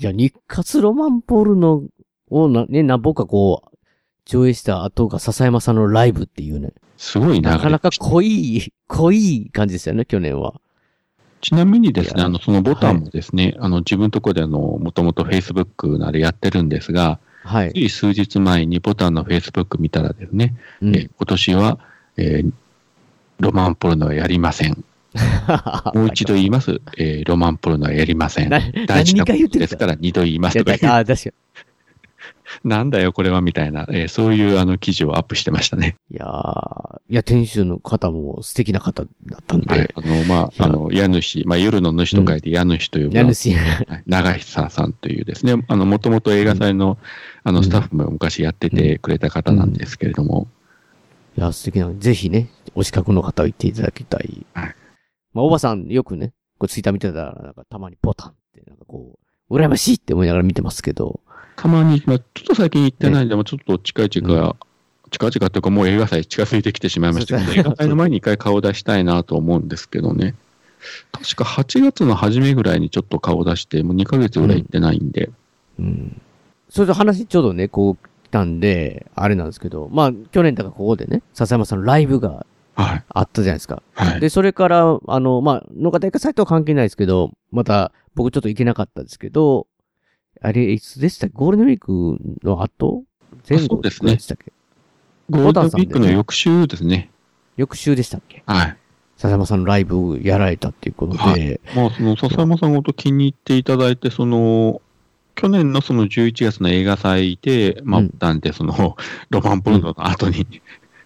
いや、日活ロマンポルノをな、ね、何本かこう、上映した後が笹山さんのライブっていうね。すごい流れなかなか濃い、濃い感じですよね、去年は。ちなみにですね、あの、そのボタンもですね、あの、自分のところであの、もともと Facebook なれやってるんですが、はい。つい数日前にボタンの Facebook 見たらですね、えー今年は、えーロマンポルノはやりません。もう一度言います、えーロマンポルノはやりません。な大事なことですから二度言いますとかいやああ、確か なんだよこれはみたいな、えーそういうあの記事をアップしてましたね。いやー、いや、店主の方も素敵な方だったんで、はい。あの、まあ、あの、家主、まあ、夜の主と書いて家主という、家主。はい。長久さんというですね、あの、もともと映画祭の、あの、スタッフも昔やっててくれた方なんですけれども、いや、素敵なので、ぜひね、お近くの方は行っていただきたい。はい。まあ、おばさん、よくね、こうツイッター見てたら、なんかたまにポタンって、なんかこう、羨ましいって思いながら見てますけど、たまに、まあ、ちょっと最近行ってないんで、もちょっと近い近い、近々というかもう映画祭近づいてきてしまいましたけど、映画祭の前に一回顔出したいなと思うんですけどね。確か8月の初めぐらいにちょっと顔出して、もう2ヶ月ぐらい行ってないんで。うん。それと話ちょうどね、こう来たんで、あれなんですけど、まあ、去年だからここでね、笹山さんのライブがはい。あったじゃないですか。はいで、それから、あの、まあ、農家大会サイトは関係ないですけど、また、僕ちょっと行けなかったですけど、あれ、いつでしたっけ？ゴールデンウィークの後？前後ですね。でしたっけ？ゴールデンウィークの翌週ですね。翌週でしたっけ？はい。笹山さんのライブをやられたっていうことで、はい。まあ、その、笹山さんごと気に入っていただいて、その、去年のその11月の映画祭で、まあ、ったんで、その、ロマンポルノの後に、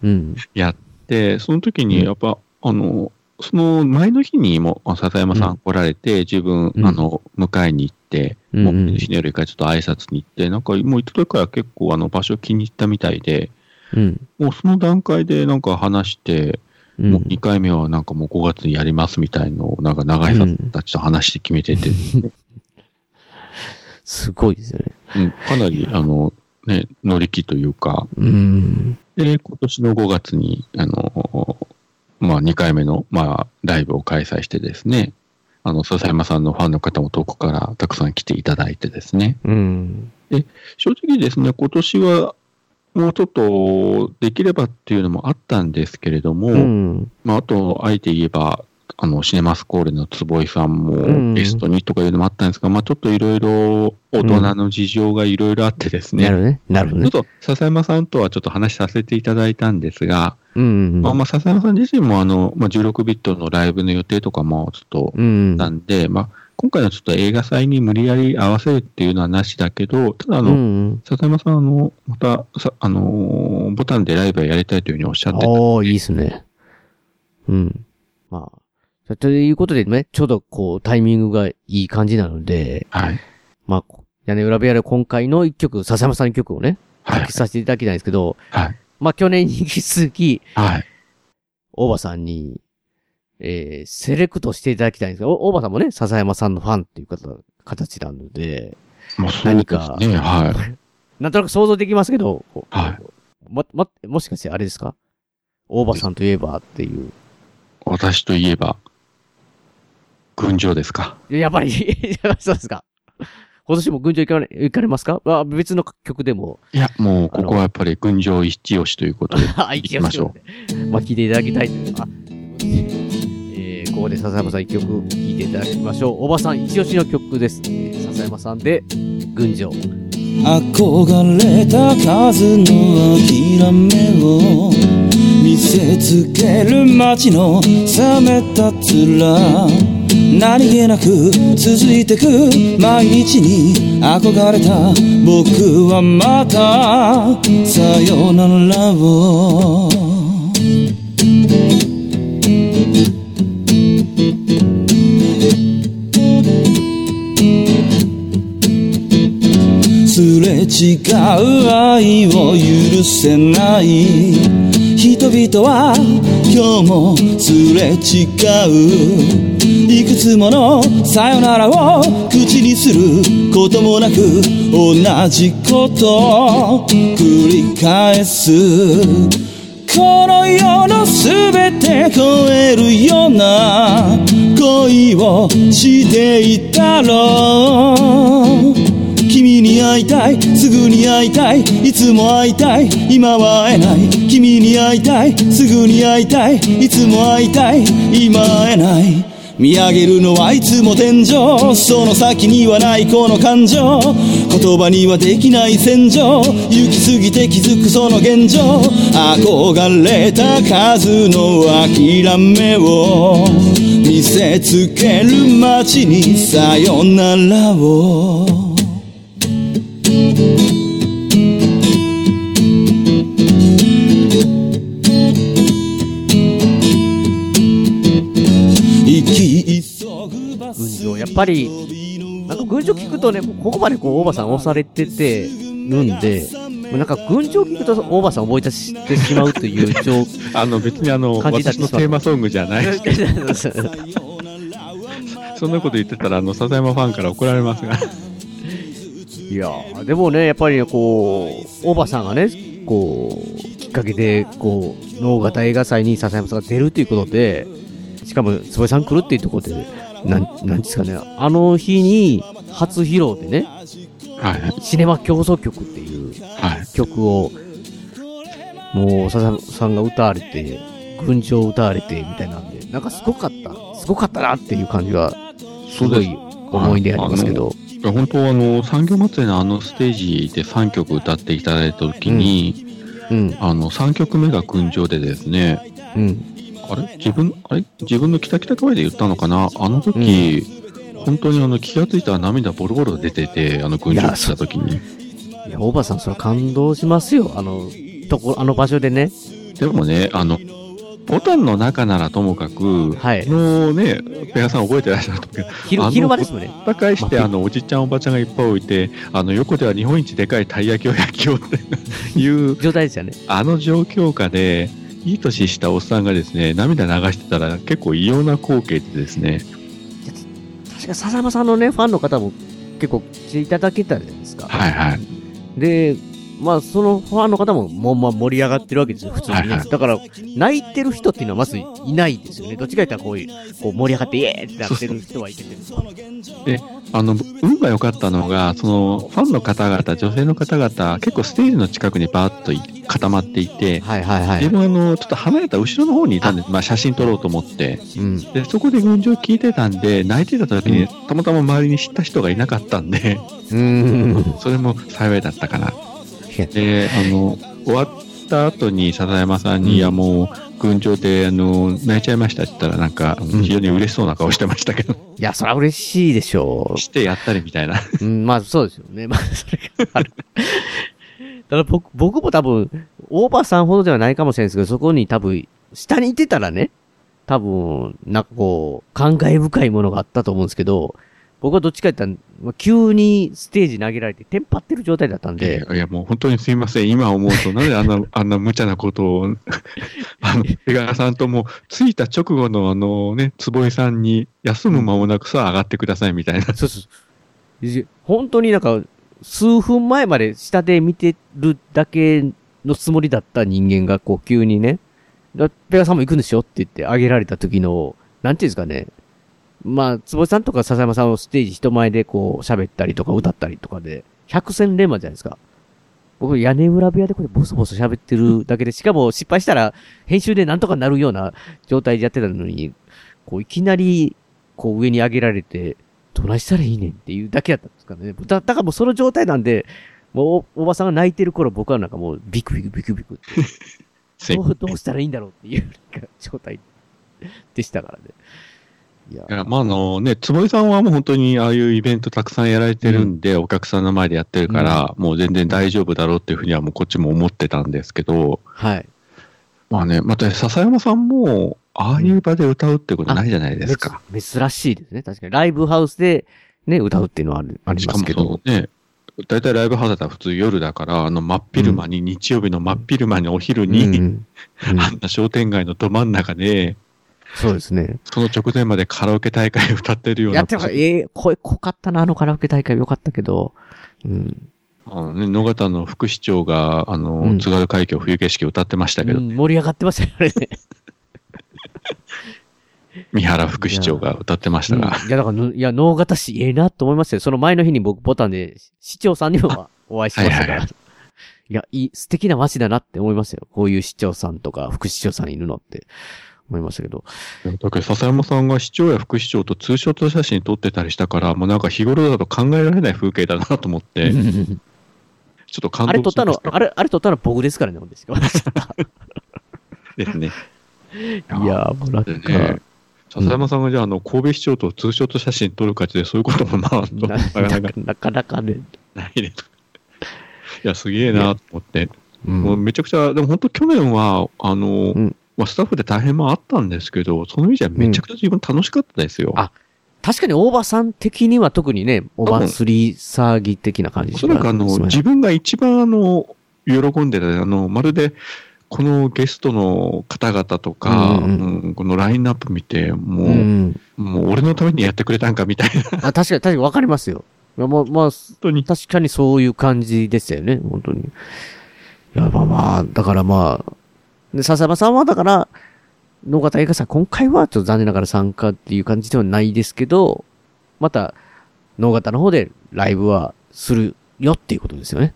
うん。やって、その時に、やっぱ、あの、その前の日にも、あ笹山さん来られて、自分、あの、迎えに行っもう、日の夜一回ちょっと挨拶に行って、なんか、もう行った時から結構、あの、場所気に入ったみたいで、うん。もうその段階でなんか話して、もう2回目はなんかもう5月にやりますみたいのを、なんか長井さんたちと話して決めてて、すごいですよね。うん、かなり、あの、ね、乗り気というか、うん。で、今年の5月に、あの、まあ、2回目の、まあ、ライブを開催してですね、あの、笹山さんのファンの方も遠くからたくさん来ていただいてですね。うん。で、正直ですね、今年は、もうちょっとできればっていうのもあったんですけれども、うんまあ、あと、あえて言えば、あの、シネマスコーレの坪井さんうんもゲストにとかいうのもあったんですが、まあ、ちょっといろいろ大人の事情がいろいろあってですね、なるほどね。なるほどね。ちょっと笹山さんとはちょっと話させていただいたんですが、うんうんうん。まあ、まあ笹山さん自身もあの、まあ、16ビットのライブの予定とかもちょっと、うん。なんで、まあ、今回はちょっと映画祭に無理やり合わせるっていうのはなしだけど、ただあうの、ん。笹山さん、あの、また、さあのーボタンでライブをやりたいというふうにおっしゃってた。おー、いいですね。うん。まあ、ということでね、ちょうどこう、タイミングがいい感じなので、はい。まあ、屋根裏部屋で今回の一曲、笹山さんの曲をね、はい書きさせていただきたいんですけど、はい。まあ、去年に引き続き、はい。大場さんに、えー、セレクトしていただきたいんですけど、お大場さんもね、笹山さんのファンっていう方形なので、まあ、そう何ですか、ね。はい。なんとなく想像できますけど、はい。ま、ま、もしかしてあれですか？大場さんといえばっていう。私といえば、群青ですか？やっぱり、そうですか。今年も群青行かれ行かれますか？あ別の曲でも。いや、もう、ここはやっぱり群青一押しということで、あ行きましょう。まあ、聞いていただきたいという。あ、えー、ここで笹山さん一曲聴いていただきましょう。おばさん一押しの曲です。えー、笹山さんで、群青。憧れた数の諦めを見せつける街の冷めた面何気なく続いてく毎日に憧れた僕はまたさよならを。すれ違う愛を許せない。人々は今日もすれ違う。いくつものさよならを口にすることもなく同じことを繰り返すこの世の全て超えるような恋をしていたろう君に会いたいすぐに会いたいいつも会いたい今は会えない君に会いたいすぐに会いたいいつも会いたい今会えない見上げるのはいつも天井。その先にはないこの感情。言葉にはできない戦場。行き過ぎて気づくその現状。憧れた数の諦めを。見せつける街にさよならを。ぱり、なんか群青聞くとね、ここまでこう、大場さん押されててるんで、なんか群青聞くと大場さん思い出してしまうという 状あの、別にあの、私のテーマソングじゃない。そんなこと言ってたら、あの、笹山ファンから怒られますが。いやーでもね、やっぱりねこう、大場さんがね、こう、きっかけで、こう、能形映画祭に笹山さんが出るということで、しかも、坪井さん来るっていうところで、なん、なんですかね、あの日に、初披露でね、はい。シネマ競争曲っていうはい。曲を、もう、笹山さんが歌われて、群青歌われて、みたいなんで、なんかすごかった、すごかったなっていう感じが、す。ごい思い出ありますけど、本当はあの、産業祭りのあのステージで3曲歌っていただいたときに、うん、あの、3曲目が群青でですね、うん、あれ？自分、あれ？自分の北北声で言ったのかな？あの時、本当にあの、気がついたら涙ボロボロ出てて、あの、群青来た時に。いや、大場さん、それは感動しますよ。あの、とこ、あの場所でね。でもね、あの、ボタンの中ならともかく、はい。のね、ペアさん覚えてらっしゃると思う昼間ですもんねほったかいして、あの、おじちゃんおばちゃんがいっぱい置いて、あの、横では日本一でかいたい焼きを焼きようっていう、状態ですよね。あの状況下で、いい年したおっさんがですね、涙流してたら結構異様な光景でですね、確か笹山さんのね、ファンの方も結構来ていただけたじゃないですか。はいはい。で、まあ、そのファンの方も、もう、まあ、盛り上がってるわけですよ、普通にね。だから、泣いてる人っていうのはまずいないですよね。どっちか言ったらこういう、こう盛り上がって、イエーイってなってる人はいててる。で、あの、運が良かったのが、その、ファンの方々、女性の方々、結構ステージの近くにバーッとい固まっていて、はいはいはい。自分はあの、ちょっと離れた後ろの方にいたんです。まあ、写真撮ろうと思って。うん。で、そこで群青聞いてたんで、泣いてた時に、たまたま周りに知った人がいなかったんで、うん。それも幸いだったかな。で、あの、終わった後に笹山さんに、いやもう、群青で、あの、泣いちゃいましたって言ったら、なんか、非常に嬉しそうな顔してましたけど、いや、それは嬉しいでしょしてやったりみたいな。う。うん、まあ、そうですよね。まあ、それがある。だから僕、僕も多分、オーバーさんほどではないかもしれないですけど、そこに多分、下にいてたらね、多分、なんかこう、感慨深いものがあったと思うんですけど、僕はどっちか言ったら、まあ急にステージ投げられて、テンパってる状態だったんで、いや、もう本当にすいません。今思うと、なんであんな、あんな無茶なことを、あの、江川さんとも、着いた直後のあのね、坪井さんに、休む間もなくさあ上がってくださいみたいな。そうそう本当になんか、数分前まで下で見てるだけのつもりだった人間が、こう、急にね、だペガさんも行くんでしょって言ってあげられた時の、なんていうんですかね。まあ、坪井さんとか笹山さんをステージ人前でこう、喋ったりとか歌ったりとかで、百戦錬磨じゃないですか。僕、屋根裏部屋でこれボソボソ喋ってるだけで、しかも失敗したら、編集でなんとかなるような状態でやってたのに、こう、いきなり、こう、上に上げられて、どないしたらいいねんっていうだけだったんですからね。だだからもうその状態なんで、もうおおばさんが泣いてる頃僕はなんかもうビクビクビクビクって。どう、どうしたらいいんだろうっていう状態でしたからね。いやいや、まあ、あのね、坪井さんはもう本当にああいうイベントたくさんやられてるんで、お客さんの前でやってるから、もう全然大丈夫だろうっていうふうにはもうこっちも思ってたんですけど、はい。まあね、また笹山さんも、ああいう場で歌うってことないじゃないですか。め珍しいですね。確かに。ライブハウスでね、歌うっていうのはありしかもますけど。ね、大体ライブハウスだったら普通夜だから、あの真っ昼間に、日曜日の真っ昼間にお昼に、あんな商店街のど真ん中で、そうですね。その直前までカラオケ大会歌ってるような。やってました。ええ声濃かったな、あのカラオケ大会よかったけど。うん。あのね、野方の副市長が、あの、津軽海峡冬景色を歌ってましたけど、うん盛り上がってましたよね。三原副市長が歌ってましたが、うんいや、だからの、いや、能形市ええなと思いましたよ。その前の日に僕ボタンで、市長さんにも お会いしましたから。はいはいいや、いい、素敵な街だなって思いましたよ。こういう市長さんとか副市長さんいるのって思いましたけど。だけど笹山さんが市長や副市長とツーショット写真撮ってたりしたから、もうなんか日頃だと考えられない風景だなと思って、ちょっと感動あれ撮ったのあれ、あれ撮ったの僕ですからね、ほんでしか？も。ですね。いやー、もうなんか、ね笹山さんがじゃあ、あの、神戸市長とツーショット写真撮るかって、そういうこともまあ、なかなかなかなかね。ないね。いや、すげえなと思って。もうめちゃくちゃ、でも本当去年は、あの、まあ、スタッフで大変もあったんですけど、その意味じゃめちゃくちゃ自分楽しかったですよ。あ、確かに大場さん的には特にね、お祭り騒ぎ的な感じおそらくあの、自分が一番あの、喜んでた、あの、まるで、このゲストの方々とか、うんうんこのラインナップ見て、もう、うんもう俺のためにやってくれたんかみたいな。あ確かに、確かに分かりますよ。いやまあ、まあ、確かにそういう感じでしたよね、本当に。いや、まあまあ、だからまあ、で、笹山さんはだから、野方映画祭、今回はちょっと残念ながら参加っていう感じではないですけど、また、野方の方でライブはするよっていうことですよね。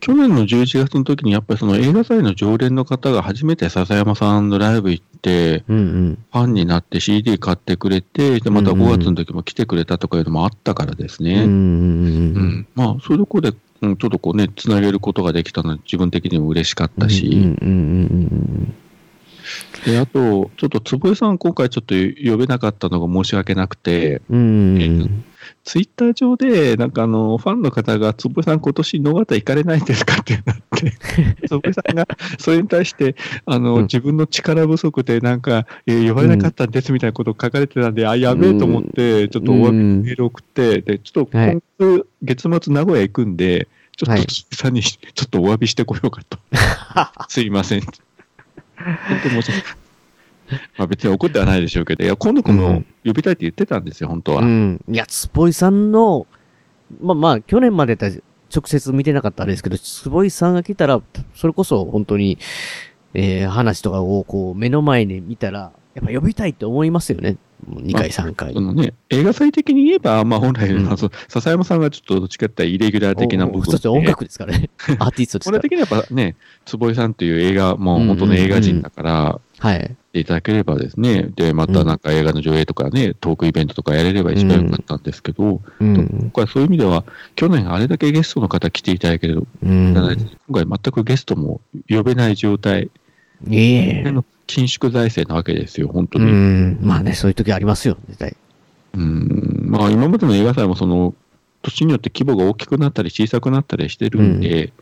去年の11月の時にやっぱりその映画祭の常連の方が初めて笹山さんのライブ行って、ファンになって CD 買ってくれて、で、また5月の時も来てくれたとかいうのもあったからですね。うんまあ、そういうところで、うん、ちょっとこうね、つなげることができたのは自分的にも嬉しかったし、で、あと、ちょっと坪井さん今回ちょっと呼べなかったのが申し訳なくて、ツイッター上で、なんかあの、ファンの方が、坪井さん今年野方行かれないんですかってなって、坪井さんがそれに対して、あの、自分の力不足でなんか、えー呼ばれなかったんですみたいなことを書かれてたんで、あ、やべえと思って、ちょっとお詫びのメール送って、で、ちょっと今月、月末名古屋行くんで、ちょっと坪井さんにちょっとお詫びしてこようかと。すいません。本当申し訳ない。まあ別に怒ってはないでしょうけど、いや、今度こも呼びたいって言ってたんですよ、本当は。うん。いや、坪井さんの、まあまあ、去年までたら直接見てなかったあれですけど、坪井さんが来たら、それこそ本当に、えー、話とかをこう、目の前で見たら、やっぱ呼びたいって思いますよね。もう2回、3回。そのね、映画祭的に言えば、まあ本来、あの笹山さんがちょっとどっちかってイレギュラー的な部分で。音楽ですからね。アーティストですから。これ的にはやっぱね、坪井さんという映画、もう本当の映画人だから、はい。ていただければですね、で、またなんか映画の上映とかね、トークイベントとかやれれば一番良かったんですけど、今回そういう意味では、去年あれだけゲストの方来ていただけど、いただいて今回全くゲストも呼べない状態。ええ緊縮財政なわけですよ、本当うに。ん。まあね、そういう時ありますよ、絶対。うんまあ今までの映画祭もその、年によって規模が大きくなったり小さくなったりしてるんで、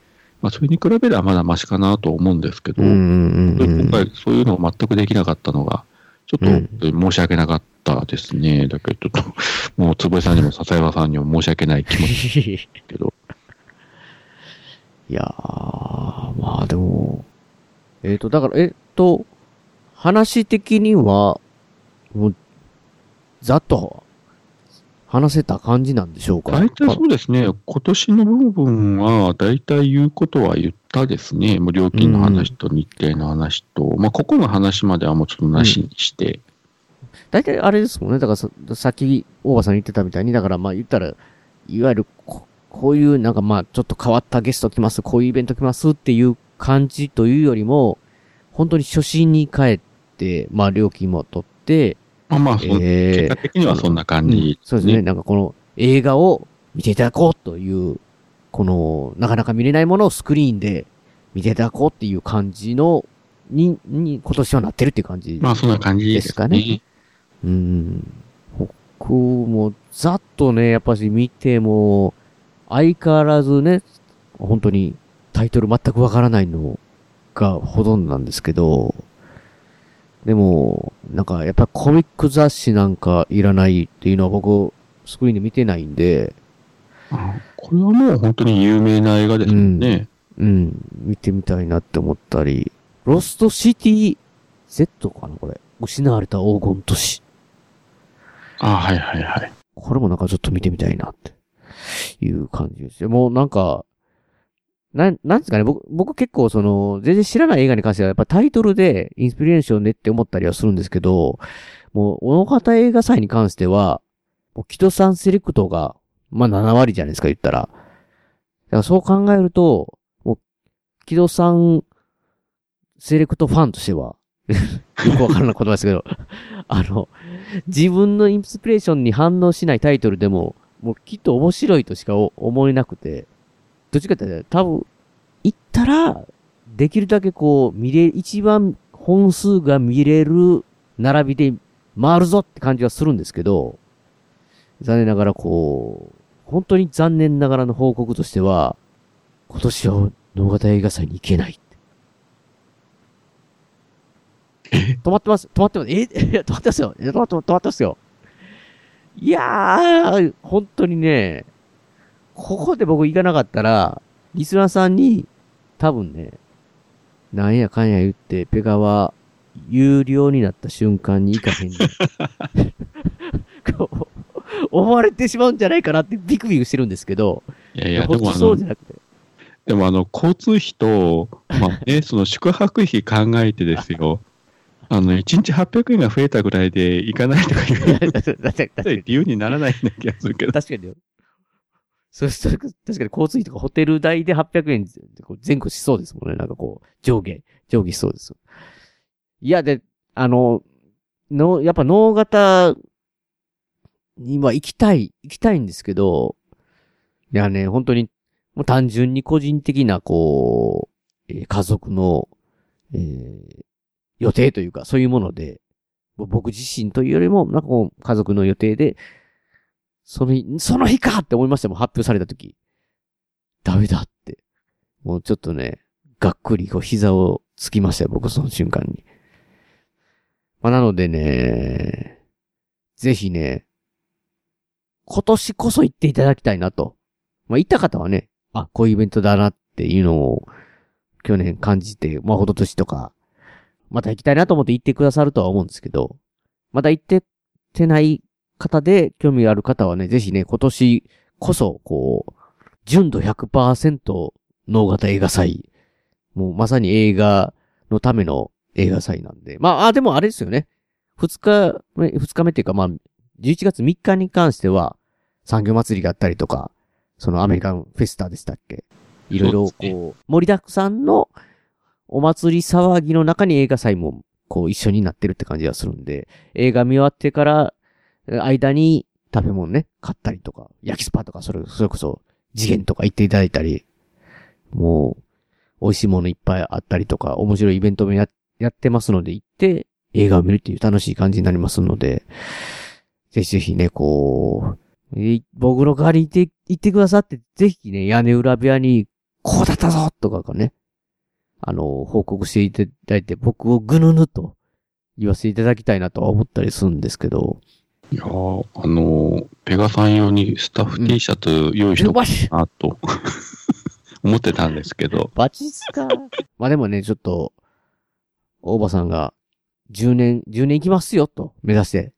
まあそれに比べればまだマシかなと思うんですけど、本当に今回そういうのを全くできなかったのが、ちょっと申し訳なかったですね。だけど、ちょっと、もう坪井さんにも笹山さんにも申し訳ない気持ちけど。いやー、まあでも、えっ、と、だから、えっ、と、話的には、もう、ざっと、話せた感じなんでしょうか？大体そうですね、今年の部分は、大体言うことは言ったですね。もう料金の話と日程の話と、まあ、ここの話まではもうちょっとなしにして、大体あれですもんね。だからさ、さっき、大場さん言ってたみたいに、だからまあ言ったら、いわゆるこ、こういうなんかまあちょっと変わったゲスト来ます、こういうイベント来ますっていう感じというよりも、本当に初心に帰って、まあ料金も取って、まあまあそ結果的にはそんな感じうんそうですね。なんかこの映画を見ていただこうという、この、なかなか見れないものをスクリーンで見ていただこうっていう感じの、に、に、今年はなってるっていう感じまあそんな感じですかね。うん。僕も、ざっとね、やっぱし見ても、相変わらずね、本当にタイトル全くわからないのがほとんどなんですけど、でも、なんかやっぱコミック雑誌なんかいらないっていうのは僕、スクリーンで見てないんで、これはもう本当に有名な映画ですもんね。うん、見てみたいなって思ったり、ロストシティ Z かなこれ。失われた黄金都市。あはいはいはい。これもなんかちょっと見てみたいなっていう感じですよ。もうなんか、なん、なんですかね、僕、僕結構その、全然知らない映画に関してはやっぱタイトルでインスピレーションねって思ったりはするんですけど、もう、小野方映画祭に関しては、もう、木戸さんセレクトが、まあ7割じゃないですか、言ったら。だからそう考えると、もう、木戸さんセレクトファンとしては、よくわからない言葉ですけど、あの、自分のインスピレーションに反応しないタイトルでも、もうきっと面白いとしか思えなくて、どっちかって言ったら多分、行ったら、できるだけこう、見れ、一番本数が見れる並びで回るぞって感じはするんですけど、残念ながらこう、本当に残念ながらの報告としては、今年は野方映画祭に行けない。止まってます。止まってます。え止まってますよ。止まってますよ。いやー、本当にね、ここで僕行かなかったら、リスナーさんに、多分ね、なんやかんや言って、ペガは、有料になった瞬間に行かへんねん こう思われてしまうんじゃないかなってビクビクしてるんですけど、いやいや、でもそうじゃ、なくて。でもあの、交通費と、まあ ね、その宿泊費考えてですよ。あの、1日800円が増えたぐらいで行かないとかいう、理由にならないような気がするけど。確かによ。そうすると、確かに交通費とかホテル代で800円でこう前後しそうですもんね。なんかこう、上下、上下しそうです。いや、で、あの、の、やっぱ脳型には行きたい、行きたいんですけど、いやね、本当に、もう単純に個人的な、こう、えー家族の、えー予定というか、そういうもので、僕自身というよりも、なんかこう、家族の予定で、その日、その日かって思いましたもん、発表された時。ダメだって。もうちょっとね、がっくりこう膝をつきましたよ、僕その瞬間に。まあ、なのでね、ぜひね、今年こそ行っていただきたいなと。まあ、行った方はね、あ、こういうイベントだなっていうのを、去年感じて、まあ、ほど年とか、また行きたいなと思って行ってくださるとは思うんですけど、まだ行っててない方で興味がある方はね、ぜひね、今年こそ、こう、純度100%脳型映画祭。もうまさに映画のための映画祭なんで。まあ、あ、でもあれですよね。二日目、二日目っていうかまあ、11月3日に関しては、産業祭りがあったりとか、そのアメリカンフェスタでしたっけ？いろいろこう、盛りだくさんのお祭り騒ぎの中に映画祭もこう一緒になってるって感じがするんで、映画見終わってから、え間に食べ物ね、買ったりとか、焼きスパとか、それ、それこそ、次元とか行っていただいたり、もう、美味しいものいっぱいあったりとか、面白いイベントもややってますので、行って映画を見るっていう楽しい感じになりますので、ぜひぜひね、こう、え僕の代わりに行って、行ってくださって、ぜひね、屋根裏部屋に、こうだったぞとかがね、あの、報告していただいて、僕をぐぬぬと言わせていただきたいなとは思ったりするんですけど、いやーあのー、ペガさん用にスタッフ T シャツ用意しとこうかなと、思ってたんですけど。バチっすかまあでもね、ちょっと、大場さんが、10年、10年行きますよと、目指して。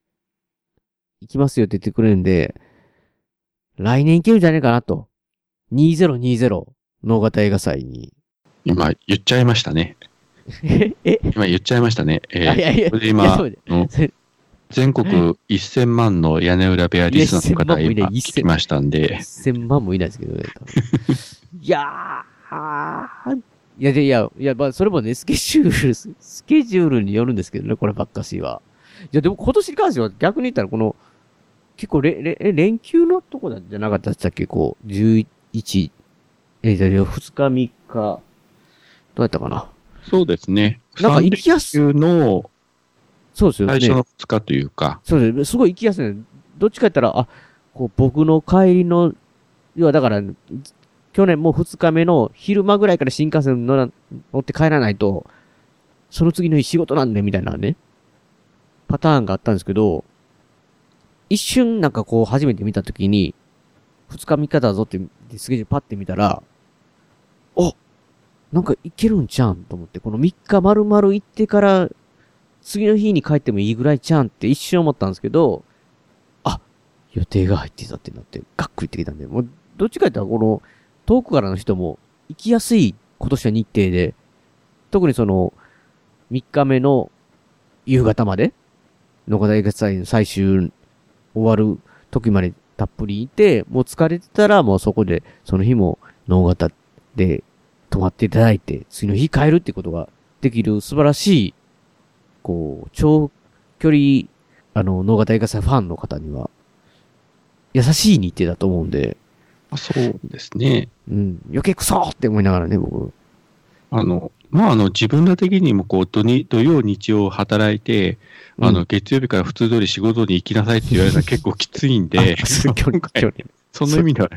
行きますよって言ってくれるんで、来年行けるんじゃないかなと。2020脳型映画祭に。今言っちゃいましたね。え今言っちゃいましたね。えいやいやいやいや今全国1000万の屋根裏部屋リスナーの方が今聞きましたんで、1000万もいないですけどね。いやー、いや、でいや、いや、まあ、それもね、スケジュール、スケジュールによるんですけどね、こればっかしは。いや、でも今年に関しては逆に言ったら、この、結構れ、れ、え連休のとこじゃなかったっけこう、11、え、じゃあ、2日3日、どうやったかなそうですね。なんか行きやすいの、そうですよね。最初の2日というか、そうですね。すごい行きやすいね。どっちか言ったら、あ、こう、僕の帰りの、要はだから、去年も2日目の昼間ぐらいから新幹線乗ら乗って帰らないと、その次の日仕事なんで、みたいなね、パターンがあったんですけど、一瞬なんかこう初めて見たときに、2日3日だぞって、でスケジュールパッて見たら、あなんかいけるんちゃうんと思って、この3日丸々行ってから、次の日に帰ってもいいぐらいちゃんって一瞬思ったんですけど、あ、予定が入ってたってなって、がっくりってきたんで、もう、どっちか言ったらこの、遠くからの人も行きやすい今年は日程で、特にその、3日目の夕方まで、野方映画祭の最終終わる時までたっぷりいて、もう疲れてたらもうそこで、その日も能型で泊まっていただいて、次の日帰るってことができる素晴らしい、こう、長距離、あの、能型映画祭ファンの方には、優しい日程だと思うんで、そうですね。うん、余計クソって思いながらね、僕。あの、まあ、あの、自分ら的にも、こう、土に、土曜、日曜働いて、あの、月曜日から普通通り仕事に行きなさいって言われたら結構きついんで、その 意味では、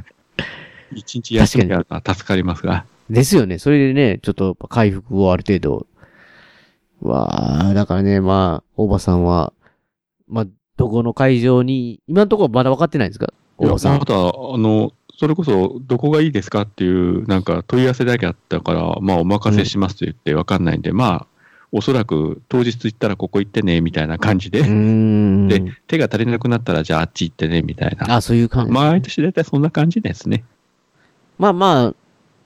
一日休みがあるのは助かりますが。ですよね。それでね、ちょっと回復をある程度。わあ、だからね、まあ、大場さんは、まあ、どこの会場に、今のところまだ分かってないんですか？大場さんま。だ、あの、それこそ、どこがいいですかっていう、なんか問い合わせだけあったから、まあ、お任せしますと言って分かんないんで、まあ、おそらく当日行ったらここ行ってね、みたいな感じで、で、手が足りなくなったら、じゃああっち行ってね、みたいな。あ、そういう感じ。毎年大体そんな感じですね。まあまあ、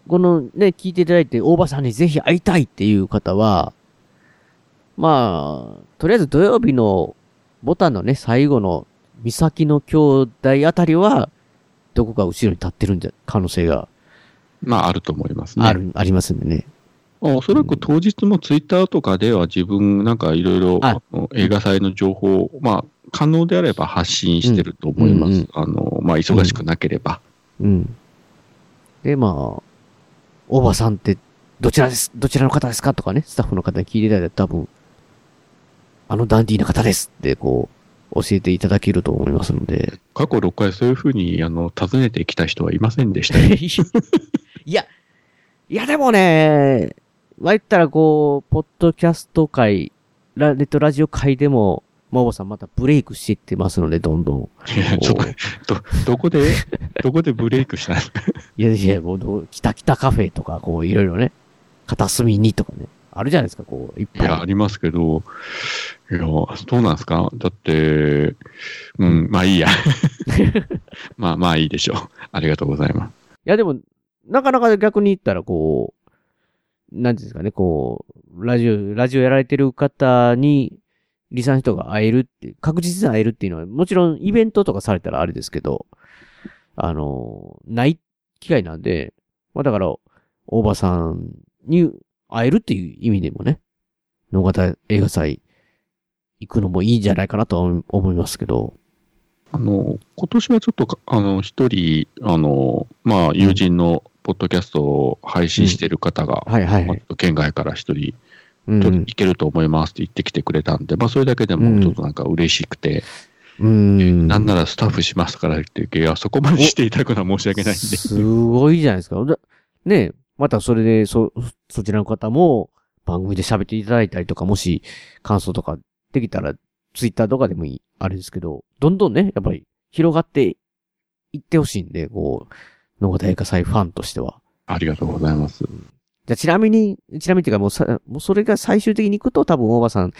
このね、聞いていただいて、大場さんにぜひ会いたいっていう方は、まあ、とりあえず土曜日のボタンのね、最後の三崎の兄弟あたりは、どこか後ろに立ってるんじゃ、可能性がまあ、あると思いますね。ある、ありますんでね。まあおそらく当日もツイッターとかでは自分なんかいろいろ映画祭の情報を、まあ、可能であれば発信してると思います。うんうんあの、まあ、忙しくなければ。うん。で、まあ、大場さんって、どちらです、どちらの方ですかとかね、スタッフの方に聞いてたら多分、あのダンディーな方ですって、こう、教えていただけると思いますので。過去6回そういうふうに、あの、訪ねてきた人はいませんでしたよ。いや、いやでもね、まあ、言ったらこう、ポッドキャスト界、ラネットラジオ界でも、まおばさんまたブレイクしていってますので、どんどん。い やちょっとど、どこで、どこでブレイクしたんですか？いやいや、もうどう、北北カフェとか、こう、いろいろね、片隅にとかね、あるじゃないですか、こう、いっぱい。いや、ありますけど、いや、そうなんですか？だって、うん、まあいいや。まあまあいいでしょう。ありがとうございます。いや、でも、なかなか逆に言ったら、こう、なんていうんですかね、こう、ラジオ、ラジオやられてる方に、リサの人が会えるって、確実に会えるっていうのは、もちろんイベントとかされたらあれですけど、あの、ない機会なんで、まあだから、大場さんに会えるっていう意味でもね、野方映画祭行くのもいいんじゃないかなとは思いますけど、あの、今年はちょっとか、あの、一人、あの、まあ、友人のポッドキャストを配信している方が、はいはいまあ県外から一人、うんちょっと行けると思いますって言ってきてくれたんで、まあ、それだけでもちょっとなんか嬉しくて、うん。なんならスタッフしますからって言って、いや、そこまでしていただくのは申し訳ないんで。すごいじゃないですか。だねまたそれで、そ、そちらの方も番組で喋っていただいたりとか、もし感想とかできたら、ツイッターとかでもいい、あれですけど、どんどんね、やっぱり広がっていってほしいんで、こう、野方映画祭ファンとしては。ありがとうございます。じゃあちなみに、ちなみにっていうかもうさ、もうそれが最終的に行くと多分大場さん、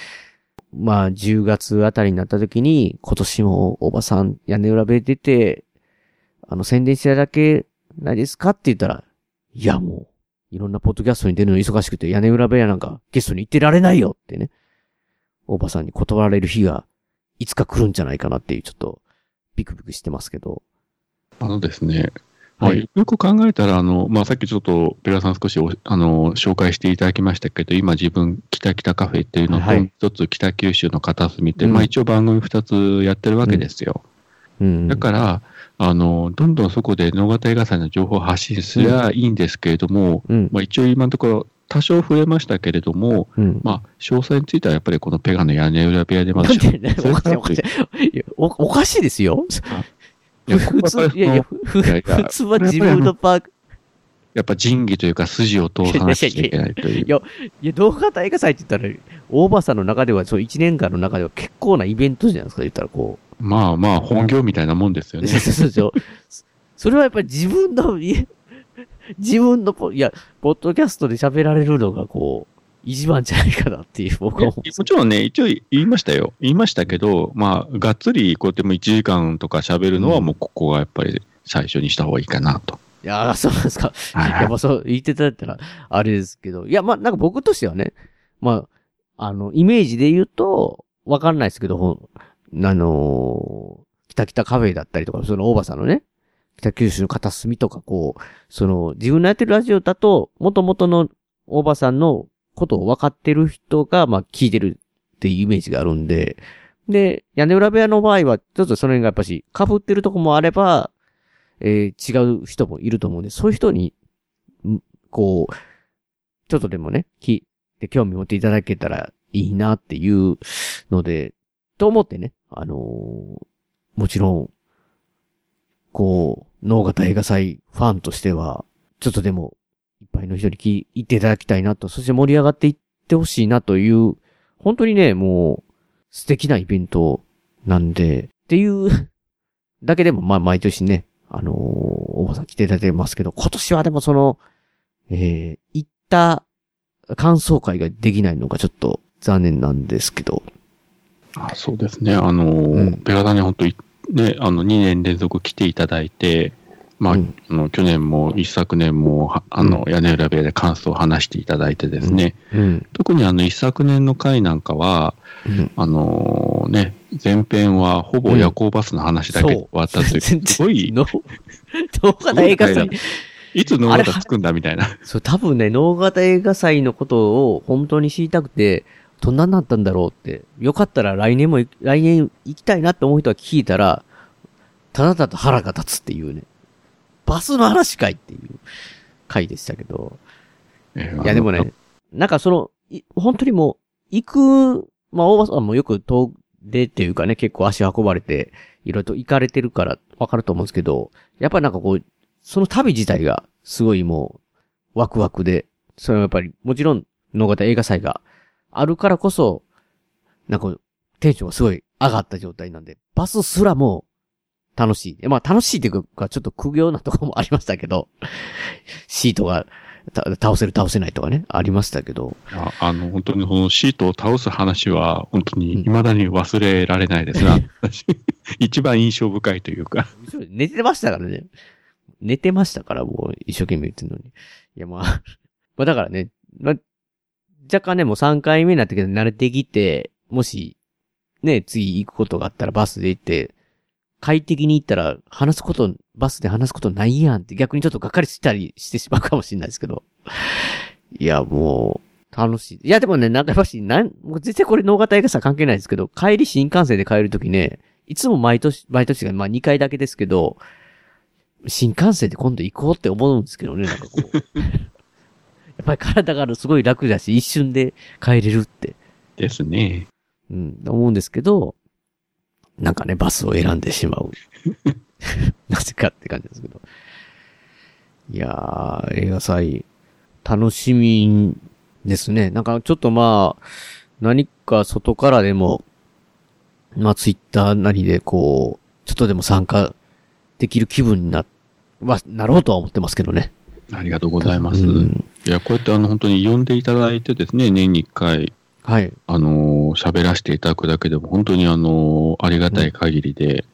まあ10月あたりになった時に、今年も大場さん屋根裏部出て、あの宣伝していただけないですかって言ったら、いやもう、いろんなポッドキャストに出るの忙しくて屋根裏部屋なんかゲストに行ってられないよってね、大場さんに断られる日がいつか来るんじゃないかなっていうちょっとビクビクしてますけど。あのですね、まあ、よく考えたら、あの、まあ、さっきちょっと、ペガさん少しお、あの、紹介していただきましたけど、今自分、北北カフェっていうのと、はい一つ北九州の片隅って、うんまあ一応番組二つやってるわけですよ。うん。だから、あの、どんどんそこで野方映画祭の情報を発信すりゃいいんですけれども、うん。まあ一応今のところ、多少触れましたけれども、うん。まあ、詳細についてはやっぱりこのペガの屋根裏部屋でまだ おかしいおかしい。いやおおかしいですよ。普通、いやいや、普通は自分のパーク、やっぱ仁義というか筋を通さなきゃいけないというい。や、いや、動画型映画祭って言ったら、大場さんの中では、そう、1年間の中では結構なイベントじゃないですか、言ったらこまあまあ、本業みたいなもんですよう。ね。そうそうそれはやっぱり自分の、自分のポ、いや、ポッドキャストで喋られるのが、こう、一番じゃないかなっていう、僕は。もちろんね、一応言いましたよ。言いましたけど、まあ、がっつりこうやっても1時間とか喋るのはもうここがやっぱり最初にした方がいいかなと。いやー、そうなんですか。やっぱそう言っていただいたら、あれですけど。いや、まあ、なんか僕としてはね、まあ、あの、イメージで言うと、わかんないですけど、あのー北北カフェだったりとか、その大場さんのね、北九州の片隅とか、こう、その、自分のやってるラジオだと、元々の大場さんのことを分かってる人が、まあ、聞いてるっていうイメージがあるんで、で、屋根裏部屋の場合は、ちょっとその辺がやっぱし、被ってるとこもあれば、えー違う人もいると思うんで、そういう人に、こう、ちょっとでもね、聞いて興味持っていただけたらいいなっていうので、と思ってね、あのーもちろん、こう、脳型映画祭ファンとしては、ちょっとでも、いっぱいの人に聞いていただきたいなと、そして盛り上がっていってほしいなという、本当にね、もう、素敵なイベントなんで、っていうだけでも、まあ、毎年ね、あのー、おばさん来ていただいてますけど、今年はでもその、えー、行った感想会ができないのがちょっと残念なんですけど。あそうですね。あのー、ペガダに本当にね、あの、2年連続来ていただいて、まあ、あの去年も一昨年も、あの、屋根裏部屋で感想を話していただいてですね、特にあの一昨年の回なんかは、あのね、前編はほぼ夜行バスの話だけで終わったという、すごい、動画映画祭。いつ脳型つくんだみたいな。そう、多分ね、脳型映画祭のことを本当に知りたくて、どんなになったんだろうって。よかったら来年も、来年行きたいなって思う人は聞いたら、ただただ腹が立つっていうね。バスの話かいっていう回でしたけど。いや、でもね、なんかその、本当にもう、行く、まあ、大場さんもよく遠出っていうかね、結構足運ばれて、いろいろと行かれてるからわかると思うんですけど、やっぱりなんかこう、その旅自体がすごいもう、ワクワクで、それはやっぱり、もちろん、野方映画祭があるからこそ、なんか、テンションがすごい上がった状態なんで、バスすらも楽しい。まあ楽しいっていうか、ちょっと苦行なところもありましたけど、シートが倒せる倒せないとかね、ありましたけど。ああの、本当にこのシートを倒す話は、本当に未だに忘れられないですが、一番印象深いというか。寝てましたからね。寝てましたから、もう一生懸命言ってるのに。いや、まあ、まあだからね、まあ、若干ね、もう3回目になったけど慣れてきて、もし、ね、次行くことがあったらバスで行って、快適に行ったら話すこと、バスで話すことないやんって逆にちょっとがっかりしたりしてしまうかもしれないですけど。いや、もう、楽しい。いや、でもね、なんかやっぱし、なん、もう絶対これ脳型映画さ関係ないですけど、帰り新幹線で帰るときね、いつも毎年、毎年が、まあ2回だけですけど、新幹線で今度行こうって思うんですけどね、なんかこう。やっぱり体がすごい楽だし、一瞬で帰れるって。ですね。うん、思うんですけど、なんかね、バスを選んでしまう。なぜかって感じですけど。いやー、映画祭、楽しみですね。なんかちょっとまあ、何か外からでも、まあツイッターなりでこう、ちょっとでも参加できる気分にな、は、なろうとは思ってますけどね。ありがとうございます。うん、いや、こうやってあの本当に呼んでいただいてですね、年に一回、はい。あの、喋らせていただくだけでも本当にあの、ありがたい限りで、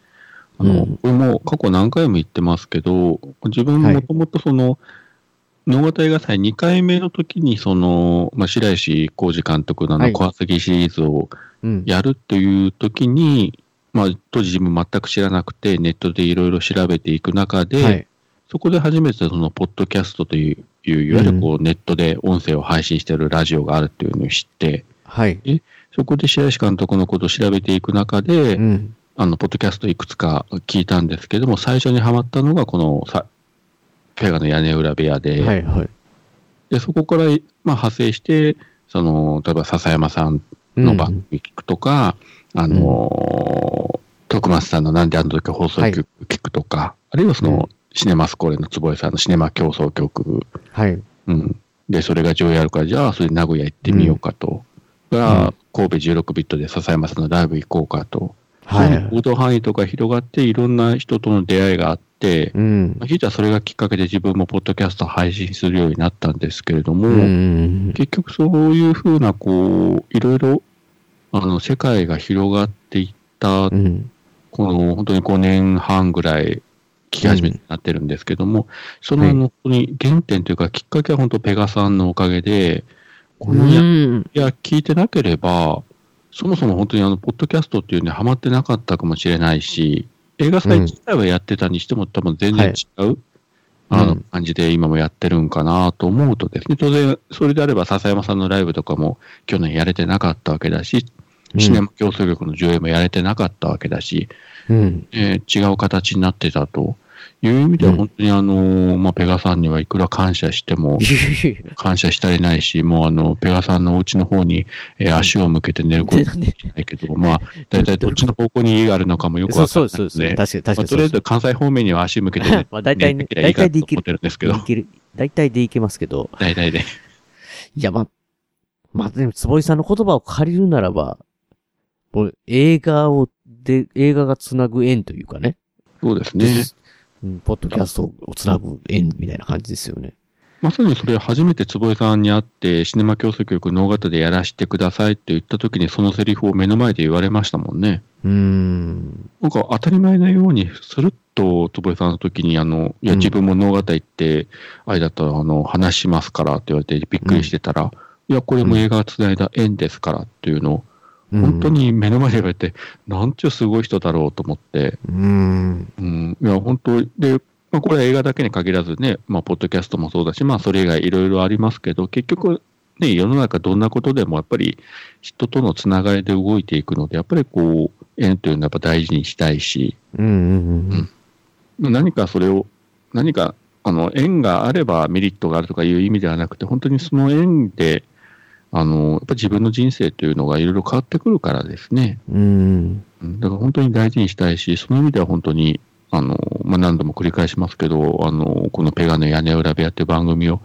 うん、あの、これも過去何回も言ってますけど、自分もともとその、能形映画祭2回目の時に、その、まあ、白石浩二監督のあの、小杉シリーズをやるという時に、まあ、当時自分全く知らなくて、ネットでいろいろ調べていく中で、はい、そこで初めてその、ポッドキャストという、いわゆるこう、ネットで音声を配信しているラジオがあるっていうのを知って、はい。で、そこで白石監督のことを調べていく中で、うん、あの、ポッドキャストいくつか聞いたんですけども、最初にハマったのがこのさ、ペガの屋根裏部屋で、はいはい。で、そこから、まあ、派生して、その、例えば笹山さんの番組聞くとか、うん、あのー、徳松さんのなんであの時放送局聞くとか、はい、あるいはその、シネマスコーレの坪井さんのシネマ競争局、はい。うん。で、それが上映あるから、じゃあ、それ名古屋行ってみようかと。が、神戸16ビットで笹山さんのライブ行こうかと。はい。行動範囲とか広がって、いろんな人との出会いがあって、うん。まあ、ひいてはそれがきっかけで自分もポッドキャスト配信するようになったんですけれども、うん、結局そういうふうな、こう、いろいろ、あの、世界が広がっていった、うん、この、本当に5年半ぐらい、聞き始めになってるんですけども、うん、その、本当に原点というか、きっかけは本当ペガさんのおかげで、このや、いや、聞いてなければ、そもそも本当にあの、ポッドキャストっていうにハマってなかったかもしれないし、映画祭自体はやってたにしても、多分全然違う、はい、あの、感じで今もやってるんかなと思うとですね、当然、それであれば笹山さんのライブとかも去年やれてなかったわけだし、シネマ競争局の上映もやれてなかったわけだし、うん、えー、違う形になってたという意味では、本当にあの、まあ、ペガさんにはいくら感謝しても、感謝したりないし、もうあの、ペガさんのお家の方に、えー、足を向けて寝ることはないけど、まあ、大体どっちの方向に家があるのかもよくわかんないので、確かに、確かに。とりあえず関西方面には足向けて、まあ、大体ね、大体でいける。んですけど。大体でいけますけど。大体で。いや、まあ、まあ、でも、坪井さんの言葉を借りるならば、もう映画をで映画がつなぐ縁というかね。そうですね。うん、ポッドキャストをつなぐ縁みたいな感じですよね。まさにそれ初めて坪井さんに会って、シネマ競争局能型でやらせてくださいって言った時にそのセリフを目の前で言われましたもんね。うーん。なんか当たり前のように、スルッと坪井さんの時に、あの、いや、自分も能型行って、あれだったら、あの、話しますからって言われてびっくりしてたら、いや、これも映画がつないだ縁ですからっていうのを、本当に目の前で言われて、なんちゅうすごい人だろうと思って、うん。うん、いや、本当で、まあ、これは映画だけに限らずね、まあ、ポッドキャストもそうだし、まあ、それ以外いろいろありますけど、結局、ね、世の中どんなことでもやっぱり人とのつながりで動いていくので、やっぱりこう、縁というのはやっぱ大事にしたいし、うんうんうん。何かそれを、何か、あの、縁があればメリットがあるとかいう意味ではなくて、本当にその縁で、あの、やっぱ自分の人生というのがいろいろ変わってくるからですね。うん。うんだから本当に大事にしたいし、その意味では本当に、あの、まあ、何度も繰り返しますけど、あの、このペガの屋根裏部屋っていう番組を、